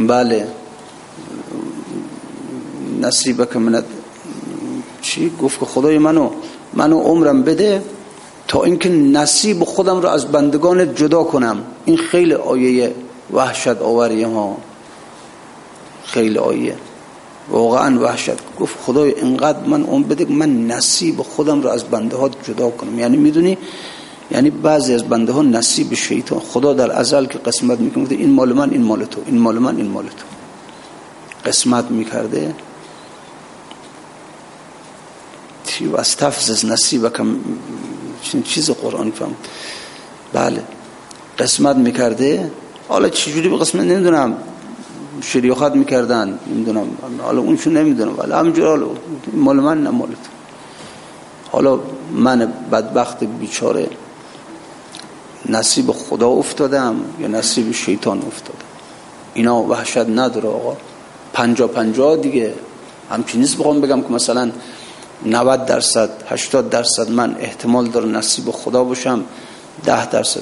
بله نصیبه که من چی؟ گفت که خدای منو منو عمرم بده تا اینکه نصیب خودم رو از بندگان جدا کنم. این خیلی آیه وحشت آوری ها خیلی آیه. واقعا وحشت. گفت خدای اینقدر من اون بده من نصیب خودم رو از بنده ها جدا کنم. یعنی می‌دونی؟ یعنی بعضی از بنده ها نصیب شیطان. خدا در ازل که قسمت می‌کنه این مال من این مال تو این مال من این مال تو. قسمت می‌کرده. و استفزز نصیبکم چیز قرآن فهم. بله. قسمت می‌کرده. حالا چجوری به قسمت؟ نمی‌دونم. شریخات می‌کردن نمی‌دونم حالا اونشون نمی‌دونم ولی همینجور حالا مال من نه مال حالا من بدبخت بیچاره نصیب خدا افتادم یا نصیب شیطان افتادم؟ اینا وحشت نداره آقا. پنجا پنجا دیگه. همچی نیست بخوام بگم که مثلا 90 درصد 80 درصد من احتمال داره نصیب خدا باشم 10 درصد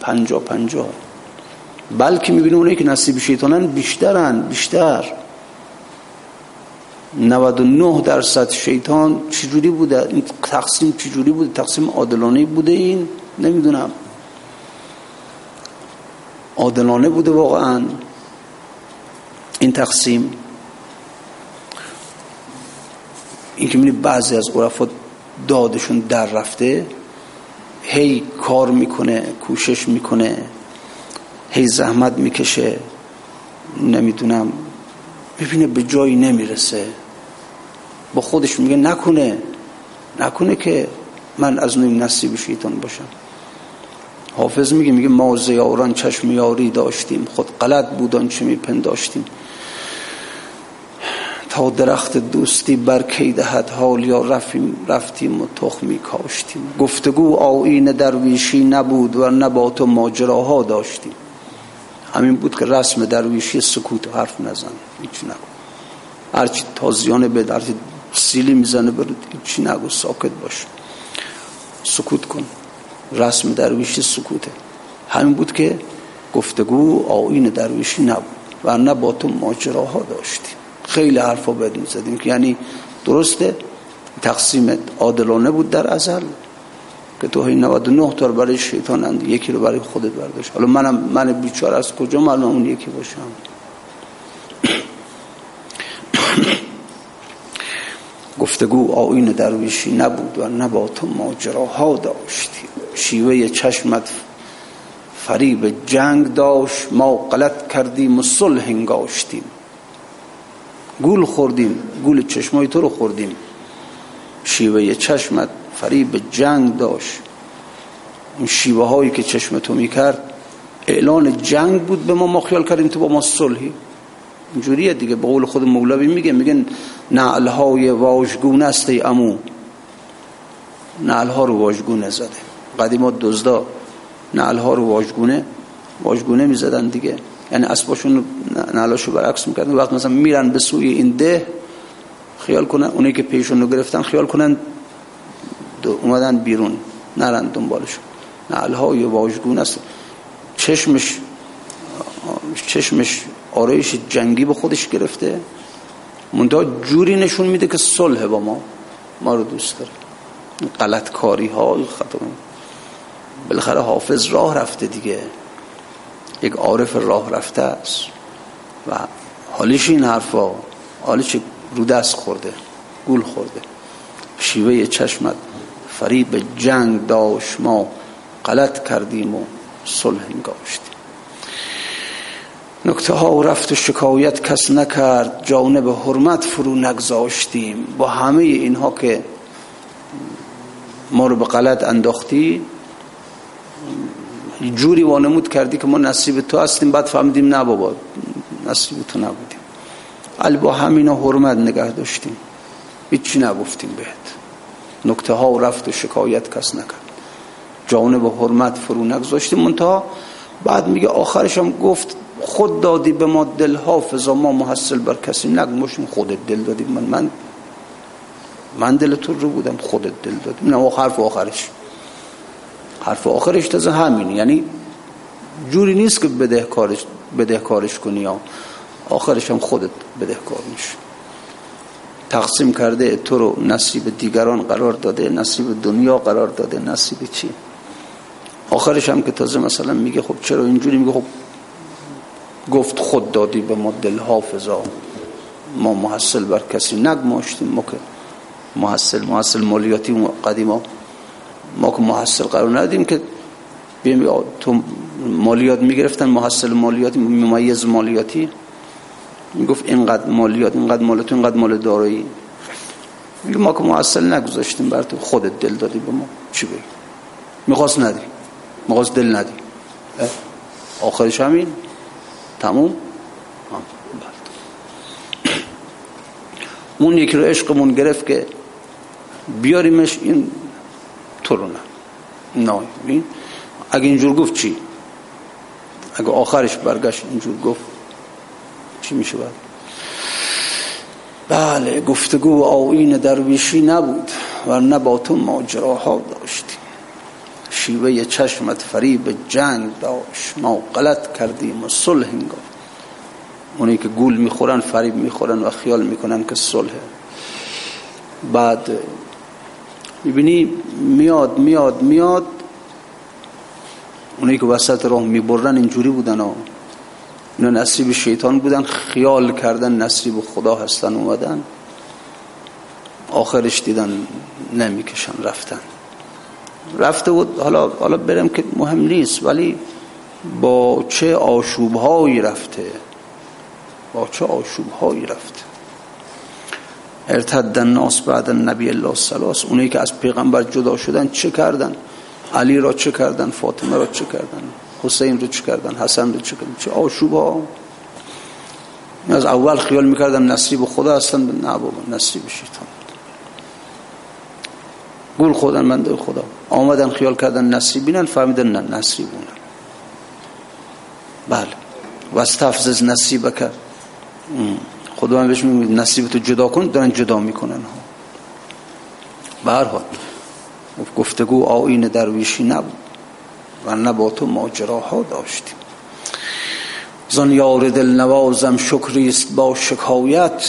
50 50 بلکه می‌بینه اونایی که نصیب شیطانن بیشترن بیشتر. 99 درصد شیطان چجوری بوده؟ این تقسیم چجوری بوده؟ تقسیم عادلانه بوده این؟ نمی‌دونم. عادلانه بوده واقعا این تقسیم. این که می‌بینی بعضی از عرفا دادشون در رفته هی کار می‌کنه کوشش می‌کنه. هی زحمت می‌کشه نمی‌دونم ببینه به جایی نمی‌رسه. با خودش میگه نکنه نکنه که من از نوی نصیب شیطان باشم. حافظ میگه میگه ما زیاران چشم یاری داشتیم خود غلط بودان چه میپنداشتیم. تا درخت دوستی بر کی دهد حال یا رفتیم رفتیم و تخمی کاشتیم گفتگو آین درویشی نبود و نبات و ماجراها داشتیم. همین بود که رسم درویشی سکوت حرف نزن هیچ نگو. هرچی تازیانه بد هرچی سیلی می‌زنه برد هیچی نگو ساکت باش. سکوت کن. رسم درویشی سکوته. همین بود که گفتگو آین درویشی نبود و نبات و ماجراها داشتیم خیلی حرفا بد می‌زدیم یعنی درسته تقسیم عادلانه بود در ازل. که تو هی 99 تا برای شیطان اند. یکی رو برای خودت برداشت. حالا منم من بیچاره از کجا معلوم اون یکی باشم؟ گفتگو آین درویشی نبود و نبات و ماجراها داشتی. شیوه چشمت فریب جنگ داشت. ما غلط کردیم و صلح انگاشتیم. گول خوردیم. گول چشمای تو رو خوردیم. شیوه چشمت فریب جنگ داشت. اون شیوه هایی که چشم تو می‌کرد اعلان جنگ بود به ما ما خیال کردیم تو با ما صلحی. اینجوریه دیگه به قول خود مولوی میگه میگن نعلهای واژگونه است ای امو نعلها رو واژگونه زده. قدیما دزدا نعلها رو واژگونه واژگونه می‌زدن دیگه. یعنی اسباشون نعلاشو برعکس می‌کردن. وقت مثلا میرن به سوی این ده خیال کنن اونایی که پیشون رو گرفتن خیال کنن اومدن بیرون نرن دنبالشون نعلهای واژگونه است. چشمش چشمش آرایش جنگی به خودش گرفته. منتها جوری نشون میده که صلح با ما ما رو دوست داره. غلط کاری ها خطا بالاخره حافظ راه رفته دیگه. یک عارف راه رفته است. و حالیش این حرفا حالیش رو دست خورده گول خورده. شیوه چشمت فریب جنگ داشت ما غلط کردیم و صلح انگاشتیم. نکته ها و رفت و شکایت کس نکرد جانب حرمت فرو نگذاشتیم. با همه اینها که ما رو به غلط انداختی جوری وانمود کردی که ما نصیب تو هستیم بعد فهمیدیم نه بابا نصیب تو نبودیم. علی با همینا حرمت نگه داشتیم. هیچی نگفتیم بهت. نکته ها و رفت و شکایت کس نکرد. جانب حرمت فرو نگذاشتیم منتها بعد میگه آخرش هم گفت خود دادی به ما دل حافظا ما محصل بر کسی نگمشیم خودت دل دادی. من من من دل تو رو بودم. خودت دل دادی. نه حرف آخرش. حرف آخرش تازه همین یعنی جوری نیست که بدهکارش بدهکارش کنی یا آخرش هم خودت بدهکار میشه تقسیم کرده تو رو نصیب دیگران قرار داده نصیب دنیا قرار داده نصیب چی؟ آخرش هم که تازه مثلا میگه خب چرا اینجوری میگه؟ خب گفت خود دادی به ما دل حافظا ما محصل بر کسی نگماشتیم ما که محصل محصل مالیاتی قدیما ما که محصل قرار ندیم که بیم تو مالیات می‌گرفتن محصل مالیاتی ممیز مالیاتی؟ می‌گفت اینقدر مالیات اینقدر مال تو اینقدر مال دارایی. میگه ما که محصل نگذاشتیم بر تو. خودت دل دادی به ما. چی بگی؟ می‌خواست ندی. می‌خواست دل ندی. آخرش همین. تموم. اون یکی رو عشقمون گرفت که بیاریمش این تو رو نه. نه اگه اینجور گفت چی؟ اگه آخرش برگشت اینجور گفت چی میشه باید بله گفتگو آوین درویشی نبود و نه با تو ماجراها داشتیم. شیوه چشمت فریب جنگ داشت. ما غلط کردیم و صلح انگار. اونی که گول می‌خورن فریب می‌خورن و خیال می‌کنن که صلح بعد می‌بینی میاد میاد میاد. اونایی که وسط راه می‌برن اینجوری بودن و اینا نصیب شیطان بودن خیال کردن نصیب خدا هستن اومدن. آخرش دیدن نمی‌کشن رفتن. رفته بود حالا حالا برم که مهم نیست ولی با چه آشوبهایی رفته؟ با چه آشوبهایی رفته؟ ارتد الناس بعد نبی الله سلاس اونایی که از پیغمبر جدا شدن چه کردن؟ علی را چه کردن؟ فاطمه را چه کردن؟ حسین رو چه کردن؟ حسن رو چه کردن؟ چه آشوب ها؟ از اول خیال می‌کردن نصیب خدا هستن. نه بابا نصیب شیطان گول خودن من خدا. آمدن خیال کردن نصیبینن فهمیدن نه نصیبونن بله. و استفزز نصیبه کرد خدا من بهش میگه نصیب تو جدا کن دارن جدا می‌کنن. به هر حال گفتگو آین درویشی نبود. و نه با تو ماجراها داشتیم. زن یار دل نوازم شکریست با شکایت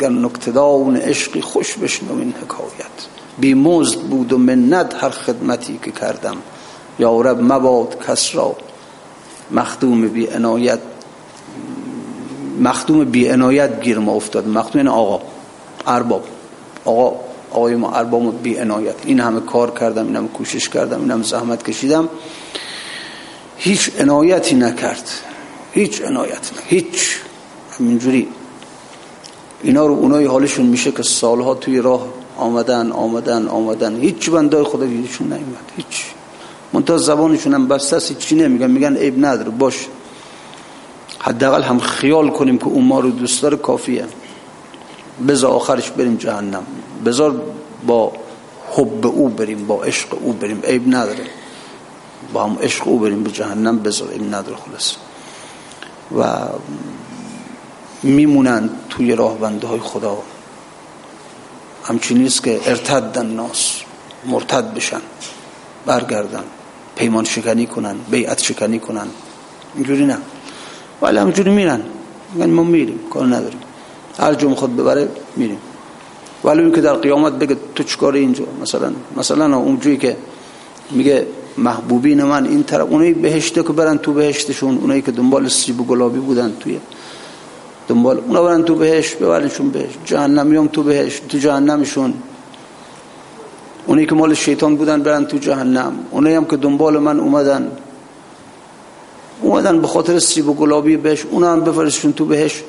گر نکتدان عشقی خوش بشنو این حکایت. بی مزد بود و منت هر خدمتی که کردم. یا رب مباد کس را مخدوم بی عنایت مخدوم بی عنایت گیر ما افتاد. مخدوم این آقا ارباب. آقا آقای ما ارباب بی عنایت. این همه کار کردم این همه کوشش کردم این همه زحمت کشیدم. هیچ عنایتی نکرد. هیچ عنایت نکرد. هیچ. همینجوری. اینا رو اونای حالشون میشه که سالها توی راه آمدن آمدن آمدن. هیچ بندای خدا گیرشون نیومد. هیچ. منتها زبانشون هم بسته است چی نمیگن؟ میگن عیب نداره. باش. حداقل هم خیال کنیم که اون ما رو دوست داره کافیه. بذار آخرش بریم جهنم. بذار با حب او بریم با عشق او بریم. عیب نداره. با هم عشق او بریم به جهنم بذار عیب نداره خلاص. و میمونن توی راه بنده های خدا. همچین نیست که ارتدن ناس مرتد بشن برگردن پیمان شکنی کنن بیعت شکنی کنن. اینجوری نه. ولی همجوری میرن. یعنی ما میریم کار نداریم. هر جو خود ببره میریم. ولی اون که در قیامت بگه تو چکار اینجا؟ مثلا مثلا اونجوری که میگه محبوبین من این طرف اونایی بهشته که برن تو بهشتشون اونایی که دنبال سیب و گلابی بودن توی دنبال اونا برن تو بهشت ببرنشون بهشت جهنمیام تو بهشت تو جهنمشون. اونایی که مال شیطان بودن برن تو جهنم. اونایی هم که دنبال من اومدن. اومدن به خاطر سیب و گلابی بهش اونا هم بفرستشون تو بهش.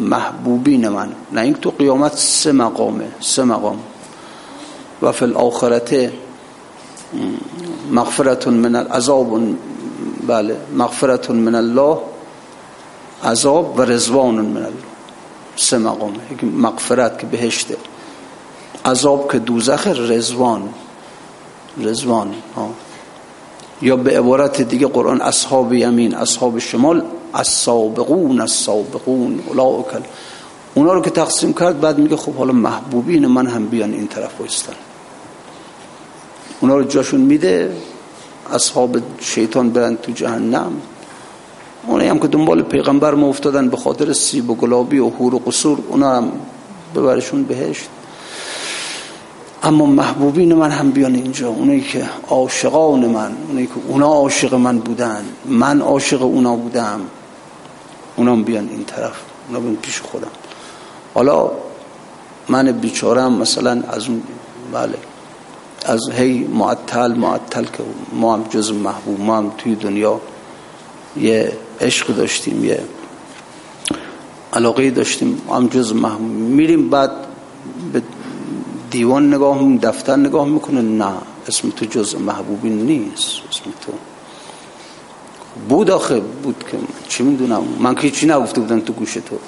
محبوبین من. نه این تو قیامت سه مقامه سه مقام. و فی الاخرته مغفرت من العذاب بله مغفرت من الله عذاب و رزوان من الله. سه مقامه مغفرت که بهشته عذاب که دوزخ رزوان رزوان ها. یا به عبارت دیگه قرآن اصحاب یمین اصحاب شمال السابقون السابقون اکل اونا رو که تقسیم کرد بعد میگه خب حالا محبوبین من هم بیان این طرف بایستن اونا رو جاشون میده اصحاب شیطان برن تو جهنم. اونایی هم که دنبال پیغمبر ما افتادن به خاطر سیب و گلابی و حور و قصور اونا هم ببرشون بهشت. اما محبوبین من هم بیان اینجا. اونایی که عاشقان من اونایی که اونا عاشق من بودن من عاشق اونا بودم. اونا بیان این طرف اونا بیان پیش خودم. حالا من بیچارم مثلا از اون بله. از هی معطل معطل که ما هم جز محبوب ما هم توی دنیا یه عشق داشتیم یه علاقه داشتیم هم جز محبوب. میریم بعد به دیوان نگاه دفتر نگاه می‌کنه نه اسم تو جز محبوبی نیست اسم تو بود آخه بود که چی می‌دونم. من که چی نگفته بودن تو گوش تو.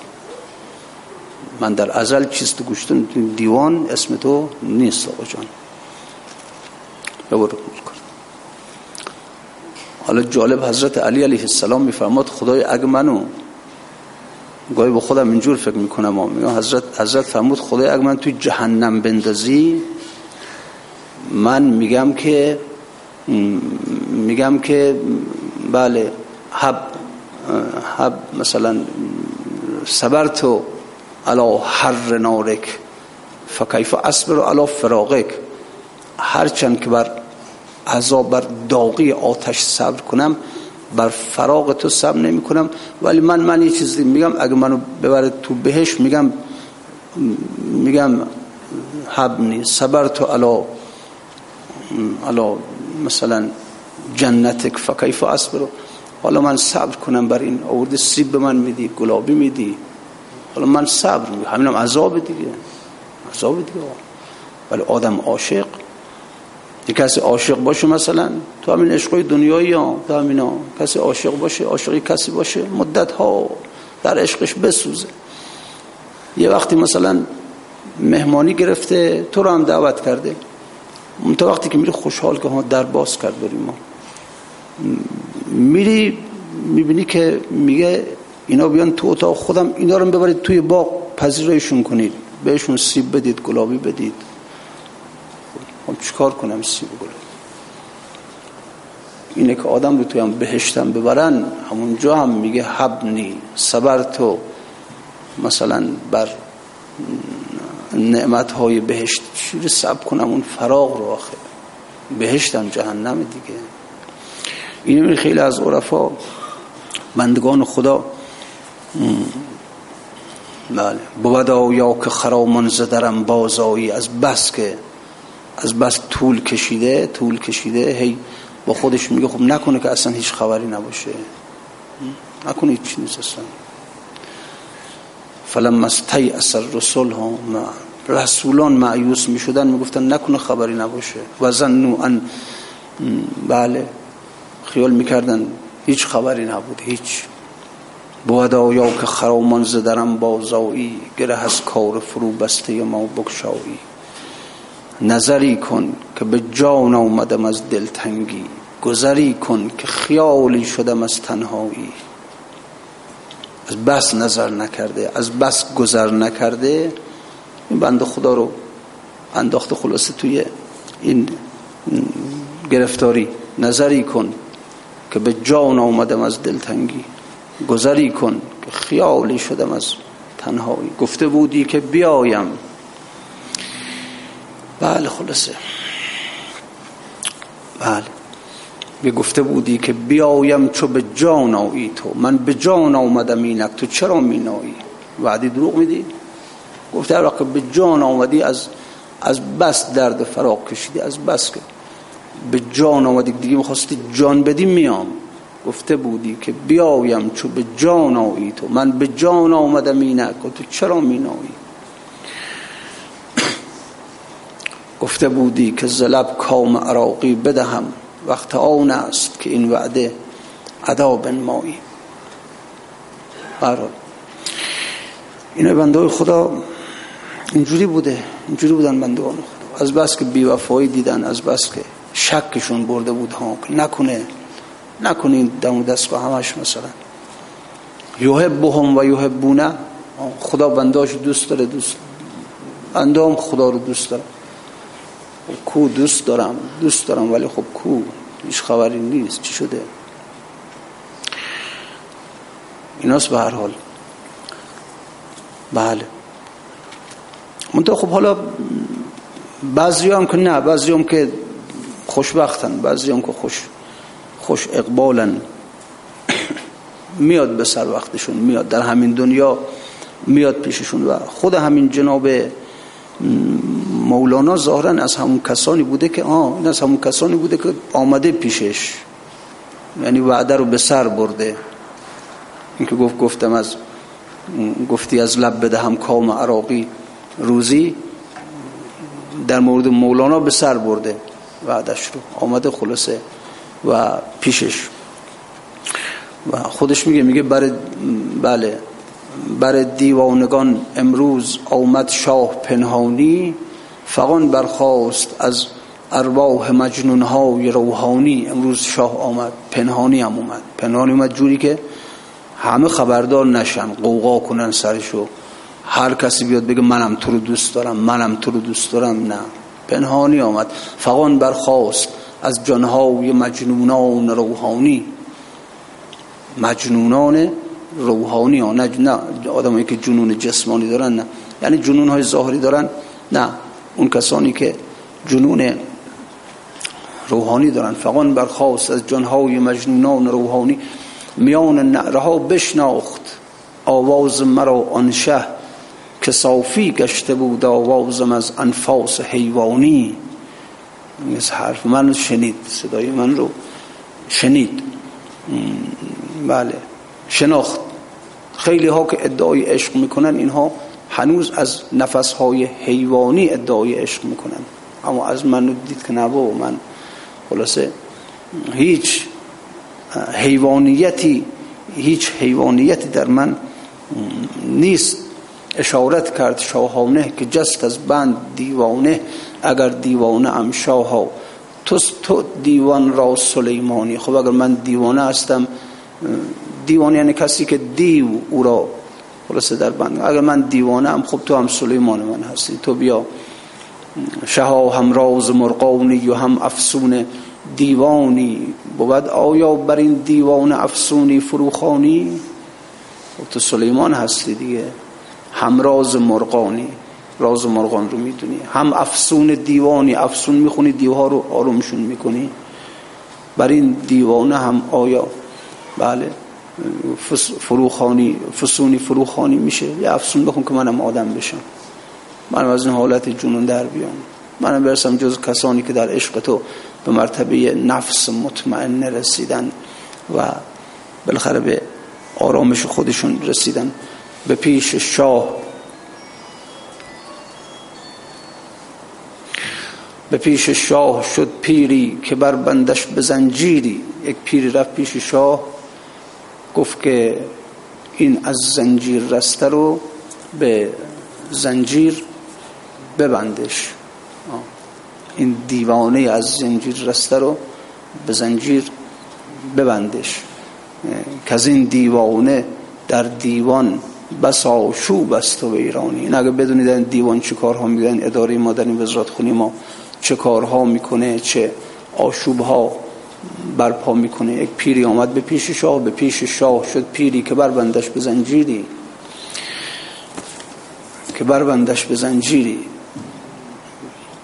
من در ازل چیز تو گوش تو دیوان اسم تو نیست آقا جان. ببرو حالا جالب حضرت علی علیه السلام میفرماد خدای اگه منو. گاهی با خودم اینجور فکر می‌کنم حضرت حضرت فرمود خدای اگه من توی جهنم بندازی. من میگم که میگم که بله حب حب مثلا صبرتو علا حر نارک فکیف اصبر علا فراغک. هرچند که بر عذاب بر داغی آتش صبر کنم بر فراغ تو صبر نمی کنم ولی من من یه چیزی میگم اگه منو ببره تو بهش میگم میگم حبنی صبر تو علا علا مثلا جنتک فکیف اصبر حالا من صبر کنم بر این آورده سیب به من میدی گلابی میدی. حالا من صبر میگم همینم عذاب دیگه. عذاب دیگه. ولی آدم عاشق. یه کسی عاشق باشه مثلا تو همین عشقای دنیایی ها تو همینا کسی عاشق باشه عاشقی کسی باشه مدت ها در عشقش بسوزه. یه وقتی مثلا مهمانی گرفته تو رو هم دعوت کرده. اون وقتی که میری خوشحال که ها در باز کرد بریم ما. میری می‌بینی که میگه اینا بیان تو اتاق خودم اینا رو ببرید توی باغ پذیرایشون کنید. بهشون سیب بدید گلابی بدید. خب چیکار کنم سیب گل اینه که آدم رو توی هم بهشتم ببرن همونجا هم میگه حبنی صبر تو. مثلا بر نعمت های بهشت چیزی سب کنم؟ اون فراغ رو آخه. بهشتم جهنم دیگه. این خیلی از عرفا بندگان خدا. بله. بودا یا که خرامان زدرم بازایی. از بس که از بس طول کشیده طول کشیده هی با خودش میگه خب نکنه که اصلا هیچ خبری نباشه. نکنه هیچ نیست اصلا. فلم مستی اثر رسول ها رسولان معیوس می شدن می گفتن نکنه خبری نباشه. و زنو ان بله. خیال می‌کردن هیچ خبری نبود هیچ. بود آیا که خرامان زدرم بازایی گره از کار فرو بسته ما بکشایی. نظری کن که به جان آمدم از دلتنگی. گذری کن که خیالی شدم از تنهایی. از بس نظر نکرده از بس گذر نکرده. این بند خدا رو انداخت خلاصه توی این گرفتاری. نظری کن که به جان آمدم از دلتنگی. گذری کن که خیالی شدم از تنهایی. گفته بودی که بیایم. بله خلاصه. بله. به گفته بودی که بیایم چو به جان آیی تو. من به جان آمدم اینک. تو چرا مینایی؟ وعدی دروغ میدی؟ گفته هر به جان آمدی از از بس درد فراق کشیدی از بس که به جان آمدی دیگه می‌خواستی جان بدی میام. گفته بودی که بیایم چو به جان آیی تو. من به جان آمدم اینک و تو چرا مینایی؟ گفته بودی که زلب کام عراقی بدهم. وقت آن است که این وعده ادا بنمایی. برای این بنده خدا. اینجوری بوده. اینجوری بودن بندگان خدا. از بس که بیوفایی دیدن از بس که شکشون برده بود ها نکنه نکنین دم دست همش مثلا. یحبهم و یحبونه. خدا بنداش دوست داره دوست بنده هم خدا رو دوست داره کو دوست دارم؟ دوست دارم ولی خب کو؟ هیچ خبری نیست. چی شده؟ ایناست به هر حال. بله. منطقه خب حالا بعضی هم که نه بعضی هم که خوشبختن. بعضی که خوش خوش اقبالن. میاد به سر وقتشون میاد. در همین دنیا میاد پیششون و خود همین جناب مولانا ظاهرا از همون کسانی بوده که آه این از همون کسانی بوده که آمده پیشش. یعنی وعده رو به سر برده. اینکه گفت گفتم از گفتی از لب بدهم کام عراقی روزی در مورد مولانا به سر برده. وعدش رو آمده خلاصه و پیشش. و خودش میگه میگه بر بله بر دیوانگان امروز آمد شاه پنهانی فقان برخواست از ارواح مجنون های روحانی. امروز شاه آمد پنهانی هم اومد. پنهانی اومد جوری که همه خبردار نشن قوقا کنن سرشو. هر کسی بیاد بگه منم تو رو دوست دارم منم تو رو دوست دارم نه. پنهانی آمد. فقان برخواست از جنهای مجنونان روحانی. مجنونان روحانی ها. نه, نه آدمایی که جنون جسمانی دارن نه. یعنی جنون های ظاهری دارن نه. اون کسانی که جنون روحانی دارن. فقان برخواست از جنهای مجنونان روحانی. میان نعرها بشناخت. آواز مرا آن شه. که صافی گشته بود آوازم از انفاس حیوانی. این حرف من شنید صدای من رو شنید. بله شناخت. خیلی ها که ادعای عشق می‌کنن اینها هنوز از نفس های حیوانی ادعای عشق می‌کنن. اما از من دید که نبا من خلاصه هیچ حیوانیتی هیچ حیوانیتی در من نیست. اشارت کرد شاهانه که جست از بند دیوانه اگر دیوانه ام شاها. تو تو دیوان را سلیمانی. خب اگر من دیوانه هستم دیوانه یعنی کسی که دیو او را خلاصه در بند. اگر من دیوانه ام خب تو هم سلیمان من هستی. تو بیا. شها هم راز مرقانی و هم افسون دیوانی. بود آیا بر این دیوان افسونی فروخانی خب تو سلیمان هستی دیگه. هم راز مرقانی راز مرغان رو می‌دونی. هم افسون دیوانی افسون می‌خونی دیوها رو آرومشون می‌کنی. بر این دیوانه هم آیا بله فروخانی فسونی فروخانی میشه. یه افسون بخون که منم آدم بشم. منم از این حالت جنون در بیام. منم برسم جز کسانی که در عشق تو به مرتبه نفس مطمئن رسیدن و بالاخره به آرامش خودشون رسیدن. به پیش شاه. به پیش شاه شد پیری که بر بندش به زنجیری. یک پیری رفت پیش شاه گفت که این از زنجیر رسته رو به زنجیر ببندش. این دیوانه از زنجیر رسته رو به زنجیر ببندش. که از این دیوانه در دیوان بسا شوب است و ایرانی. این اگه بدونید دیوان چه کارها میگن اداره این وزارت خونی ما چه کارها می‌کنه چه آشوب ها برپا می‌کنه. یک پیری آمد به پیش شاه به پیش شاه شد پیری که بربندش به زنجیری. که بربندش به زنجیری.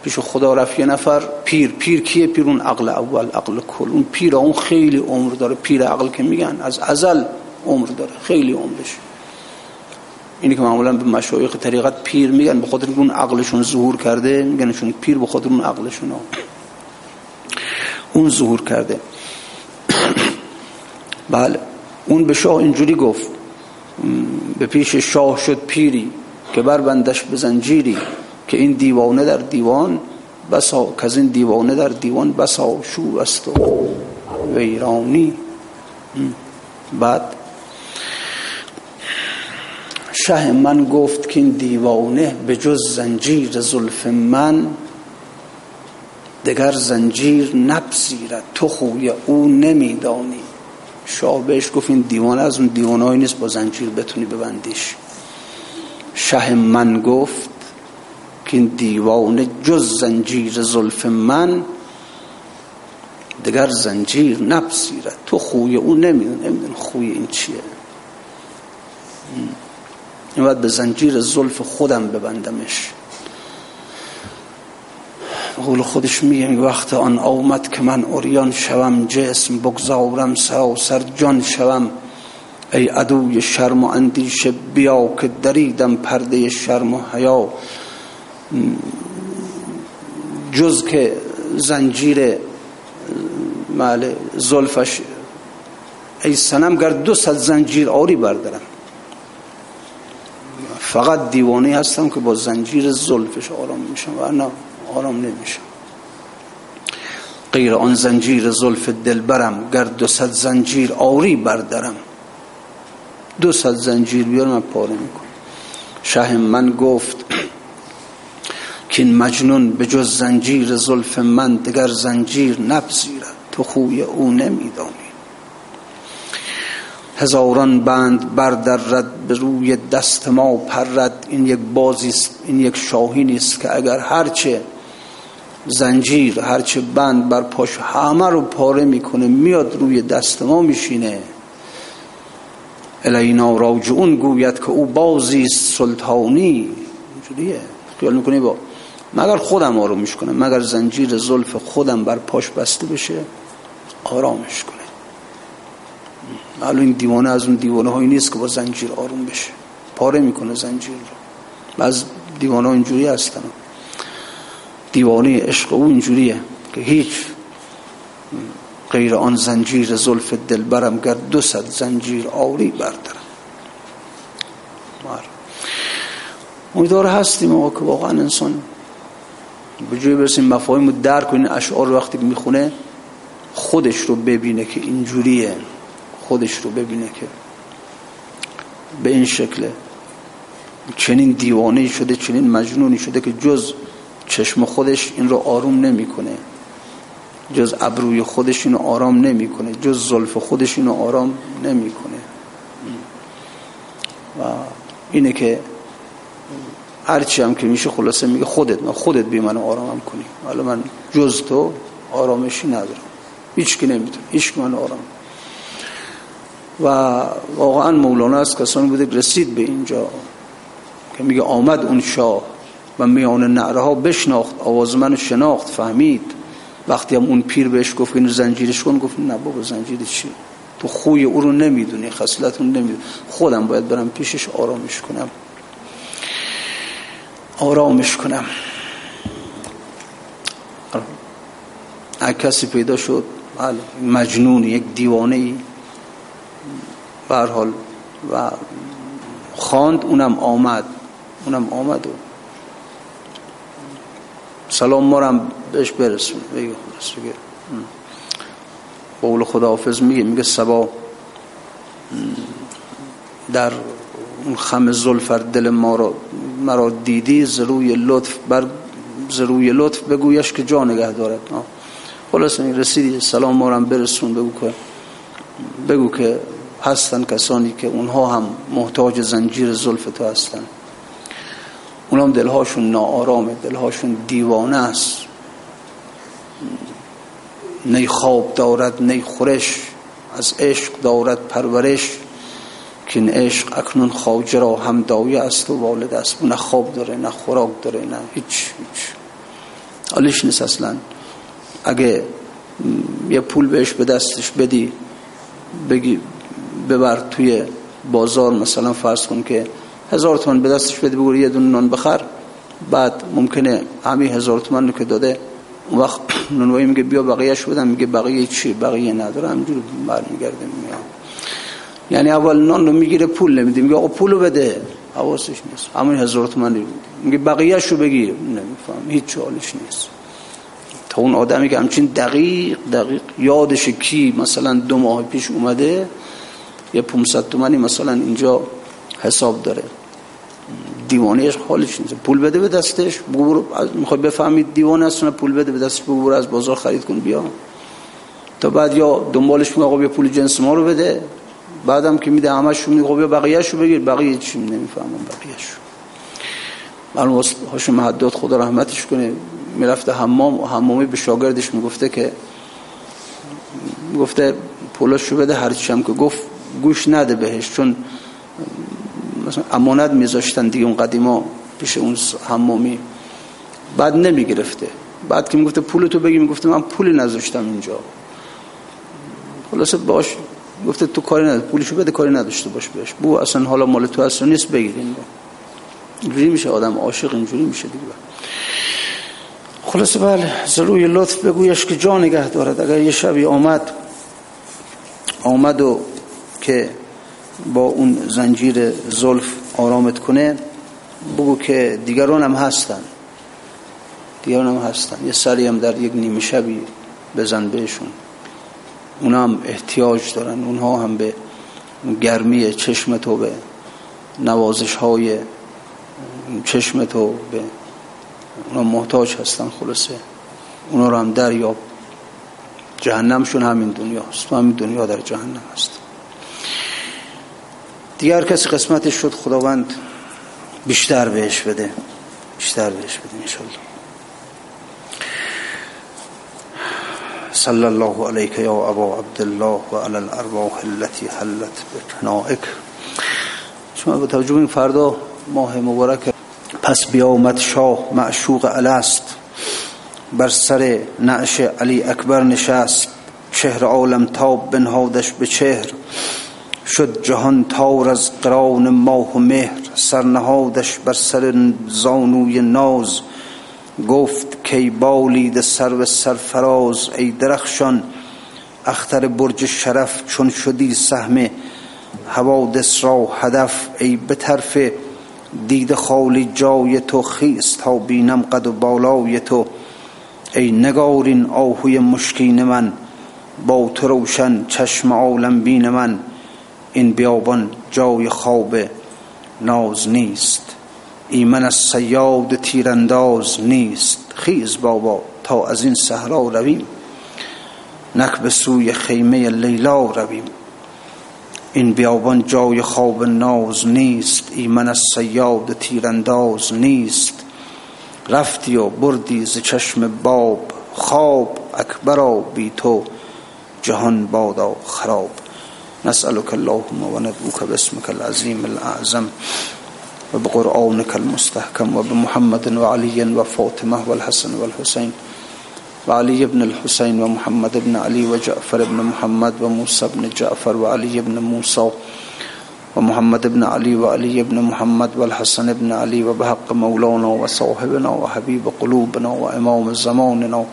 پیش خدا رفت یه نفر پیر. پیر کیه؟ پیر اون عقل اول عقل کل. اون پیر اون خیلی عمر داره. پیر عقل که میگن از ازل عمر داره. خیلی عمرش. اینی که معمولا به مشایخ طریقت پیر میگن به خاطر اون عقلشون ظهور کرده میگنشون پیر به خاطر اون عقلشون اون ظهور کرده. بله. اون به شاه اینجوری گفت به پیش شاه شد پیری که بندش به زنجیری که این دیوانه در دیوان بسا که از این دیوانه در دیوان بسا شو است و ویرانی. بعد شه من گفت که این دیوانه به جز زنجیر زلف من دگر زنجیر نپذیرد. تو خوی او نمیدانی. شاه بهش گفت این دیوانه از اون دیوانهایی نیست با زنجیر بتونی ببندیش. شه من گفت که این دیوانه جز زنجیر زلف من دگر زنجیر نپذیرد. تو خوی او نمیدون نمیدون خوی این چیه. این باید به زنجیر زلف خودم ببندمش. قول خودش میگه وقت آن آمد که من اوریان شوم جسم بگذارم سر جان شوم. ای عدوی شرم و اندیشه بیا که دریدم پرده شرم و حیا. جز که زنجیر مال زلفش. ای سنم گر دو صد زنجیر آری بردارم. فقط دیوانه هستم که با زنجیر زلفش آرام میشم و نه آرام نمیشم. غیر آن زنجیر زلف دلبرم گر دو صد زنجیر آری بردارم دو صد زنجیر بیار من پاره می‌کنم. شه من گفت که این مجنون به جز زنجیر زلف من دگر زنجیر نپذیرد تو خوی او نمیدانی. هزاران بند بردرد به روی دست ما پرد. این یک بازی است این یک شاهی است که اگر هرچه زنجیر هرچه بند بر پاش همه رو پاره می‌کنه میاد روی دست ما میشینه. الینا راجعون گوید که او بازی است سلطانی. اینجوریه. خیال می‌کنی با مگر خودم آرومش کنم؟ مگر زنجیر زلف خودم بر پاش بسته بشه؟ آرامش کنه معلوم این دیوانه از اون دیوانه هایی نیست که با زنجیر آروم بشه. پاره می‌کنه زنجیر. رو از دیوانه ها اینجوری هستن. دیوانه عشق او اینجوریه که هیچ غیر آن زنجیر زلف دلبرم گر دو صد زنجیر آوری بردارم. امیدوار هستیم آقا که واقعا انسان به جوی برسیم مفاهیم رو درک کنین اشعار وقتی می‌خونه خودش رو ببینه که اینجوریه. خودش رو ببینه که به این شکله. چنین دیوانه شده چنین مجنونی شده که جز چشم خودش این رو آروم نمی‌کنه. جز ابروی خودش اینو آرام نمی‌کنه. جز زلف خودش اینو آرام نمی‌کنه. و اینه که هرچی هم که میشه خلاصه میگه خودت من خودت بی من آرامم کنی. حالا من جز تو آرامشی ندارم. هیچ که نمی‌تونه. هیچ من آرام و واقعا مولانا از کسانی بوده رسید به اینجا که میگه آمد اون شاه و میان نعره ها بشناخت آواز من شناخت فهمید. وقتی هم اون پیر بهش گفت اینو زنجیرش کن گفت نه بابا زنجیر چی؟ تو خوی او رو نمی‌دونی خصلت رو نمی‌دونی. خودم باید برم پیشش آرامش کنم. آرامش کنم. کسی پیدا شد بله، مجنون یک دیوانه ای حال و خواند اونم آمد. اونم آمد و سلام ما هم بهش برسون بگه. قول خداحافظ میگه میگه سبا در اون خم زلفر دل ما را مرا دیدی زروی لطف بر زروی لطف بگویش که جا نگه دارد. خلاص رسیدی سلام ما هم برسون بگو که بگو که هستن کسانی که اونها هم محتاج زنجیر زلف تو هستن. اونا هم دلهاشون ناآرامه دلهاشون دیوانه است. نی خواب دارد نی خورش. از عشق دارد پرورش. که این عشق اکنون خواجه را هم دایه است و والد است. نه خواب داره نه خوراک داره نه هیچ هیچ. حالش نیست اصلا. اگه یه پول بهش به دستش بدی بگی ببر توی بازار مثلا فرض کن که هزار تومن به دستش بده بگو یه دون نان بخر بعد ممکنه همین هزار تومن رو که داده اون وقت نونوایی میگه بیا بقیهش بدم میگه بقیه چی؟ بقیه نداره همجور برمیگرده میاد یعنی اول نان رو می‌گیره پول نمیده میگه آقا پولو بده. حواسش نیست. همون هزار تومن میگه بقیهش رو بگیر. نمیفهم. هیچ حالش نیست. تا اون آدمی که همچین دقیق دقیق یادش کی مثلا دو ماه پیش اومده یه 500 تومنی مثلا اینجا حساب داره. دیوانه حالش نیست. پول بده به دستش بگو می‌خوای بفهمید دیوانه است پول بده به دستش بگو از بازار خرید کن بیا. تا بعد یا دنبالش میگه آقا پول جنس ما رو بده. بعدم که میده همش میگه بیا بقیه‌شو بگیر. بقیه چی نمی‌فهمم بقیه‌شو. معلوم هاشم محدود خدا رحمتش کنه. می‌رفته حمام و حمامی به شاگردش می‌گفته که گفته پولاشو بده هر هم که گفت گوش نده بهش چون مثلا امانت میذاشتن دیگه اون قدیما پیش اون حمامی. بعد نمی‌گرفته. بعد که می‌گفته پول تو بگی می‌گفته من پولی نذاشتم اینجا. خلاصه باش گفته تو کاری نداشت پولشو بده کاری نداشته باش بهش. بو اصلا حالا مال تو اصلا نیست بگیرین اینجوری میشه آدم عاشق اینجوری میشه دیگه. خلاصه بله ضروری لطف بگویش که جا نگه دارد. اگر یه شبی آمد آمد و که با اون زنجیر زلف آرامت کنه بگو که دیگران هم هستن. دیگران هم هستن. یه سری هم در یک نیمه شبی بزن بهشون. اونا هم احتیاج دارن. اونها هم به گرمی چشم تو به نوازش های چشم تو به اونا محتاج هستن. خلاصه اونا رو هم دریاب. جهنمشون همین دنیا هست همین دنیا در جهنم هست. دیگر کسی قسمتش شد خداوند بیشتر بهش بده بیشتر بهش بده انشالله صلی الله علیک یا ابا عبدالله و علی الارواح التي حلت بکنائک. شما به توجه این فردا ماه مبارک پس بیامد شاه معشوق الست بر سر نعش علی اکبر نشست چهر عالم تاب بنهادش به چهر. شد جهان تار از قران ماه و مهر سرنهادش بر سر زانوی ناز. گفت کی بالید سرو سرفراز ای درخشان اختر برج شرف چون شدی سهم. حوادث را هدف ای به طرف دید خالی جای تو خیست تا بینم قد و بالای تو. ای نگارین آهوی مشکین من با تو روشن چشم عالم بین من. این بیابان جای خواب ناز نیست. ایمن از سیاد تیرانداز نیست. خیز بابا تا از این صحرا رویم. نک به سوی خیمه لیلا رویم. این بیابان جای خواب ناز نیست. ایمن از سیاد تیرانداز نیست. رفتی و بردی ز چشم باب. خواب اکبرا بی تو جهان بادا خراب نسألك اللهم وندعوك باسمك العظيم الأعظم وبقرآنك المستحكم وبمحمد وعلي وفاطمة والحسن والحسين وعلي بن الحسين ومحمد بن علي وجعفر بن محمد وموسى بن جعفر وعلي بن موسى ومحمد بن علي وعلي بن محمد والحسن بن علي وبحق مولانا وصاحبنا وحبيب قلوبنا وإمام زماننا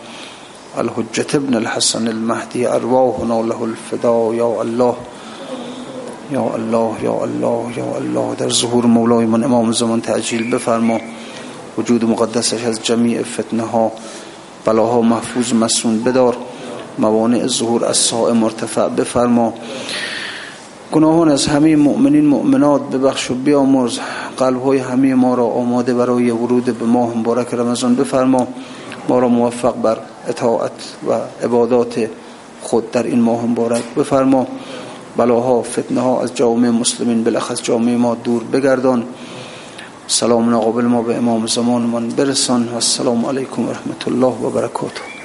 الحجة بن الحسن المهدي أرواحنا له الفداء يا الله یا الله یا الله یا الله. در ظهور مولای من امام زمان تعجیل بفرما. وجود مقدسش از جمیع فتنه ها بلاها محفوظ مسون بدار. موانع ظهور از ساء مرتفع بفرما. گناهان از همه مؤمنین مؤمنات ببخش و بیامرز. قلب های همه ما را آماده برای ورود به ماه مبارک رمضان بفرما. ما را موفق بر اطاعت و عبادات خود در این ماه مبارک بفرما. بلاها فتنه ها از جامعه مسلمین بلخص جامعه ما دور بگردان. سلام قابل ما به امام زمان من برسان و السلام علیکم و رحمت الله و برکاته.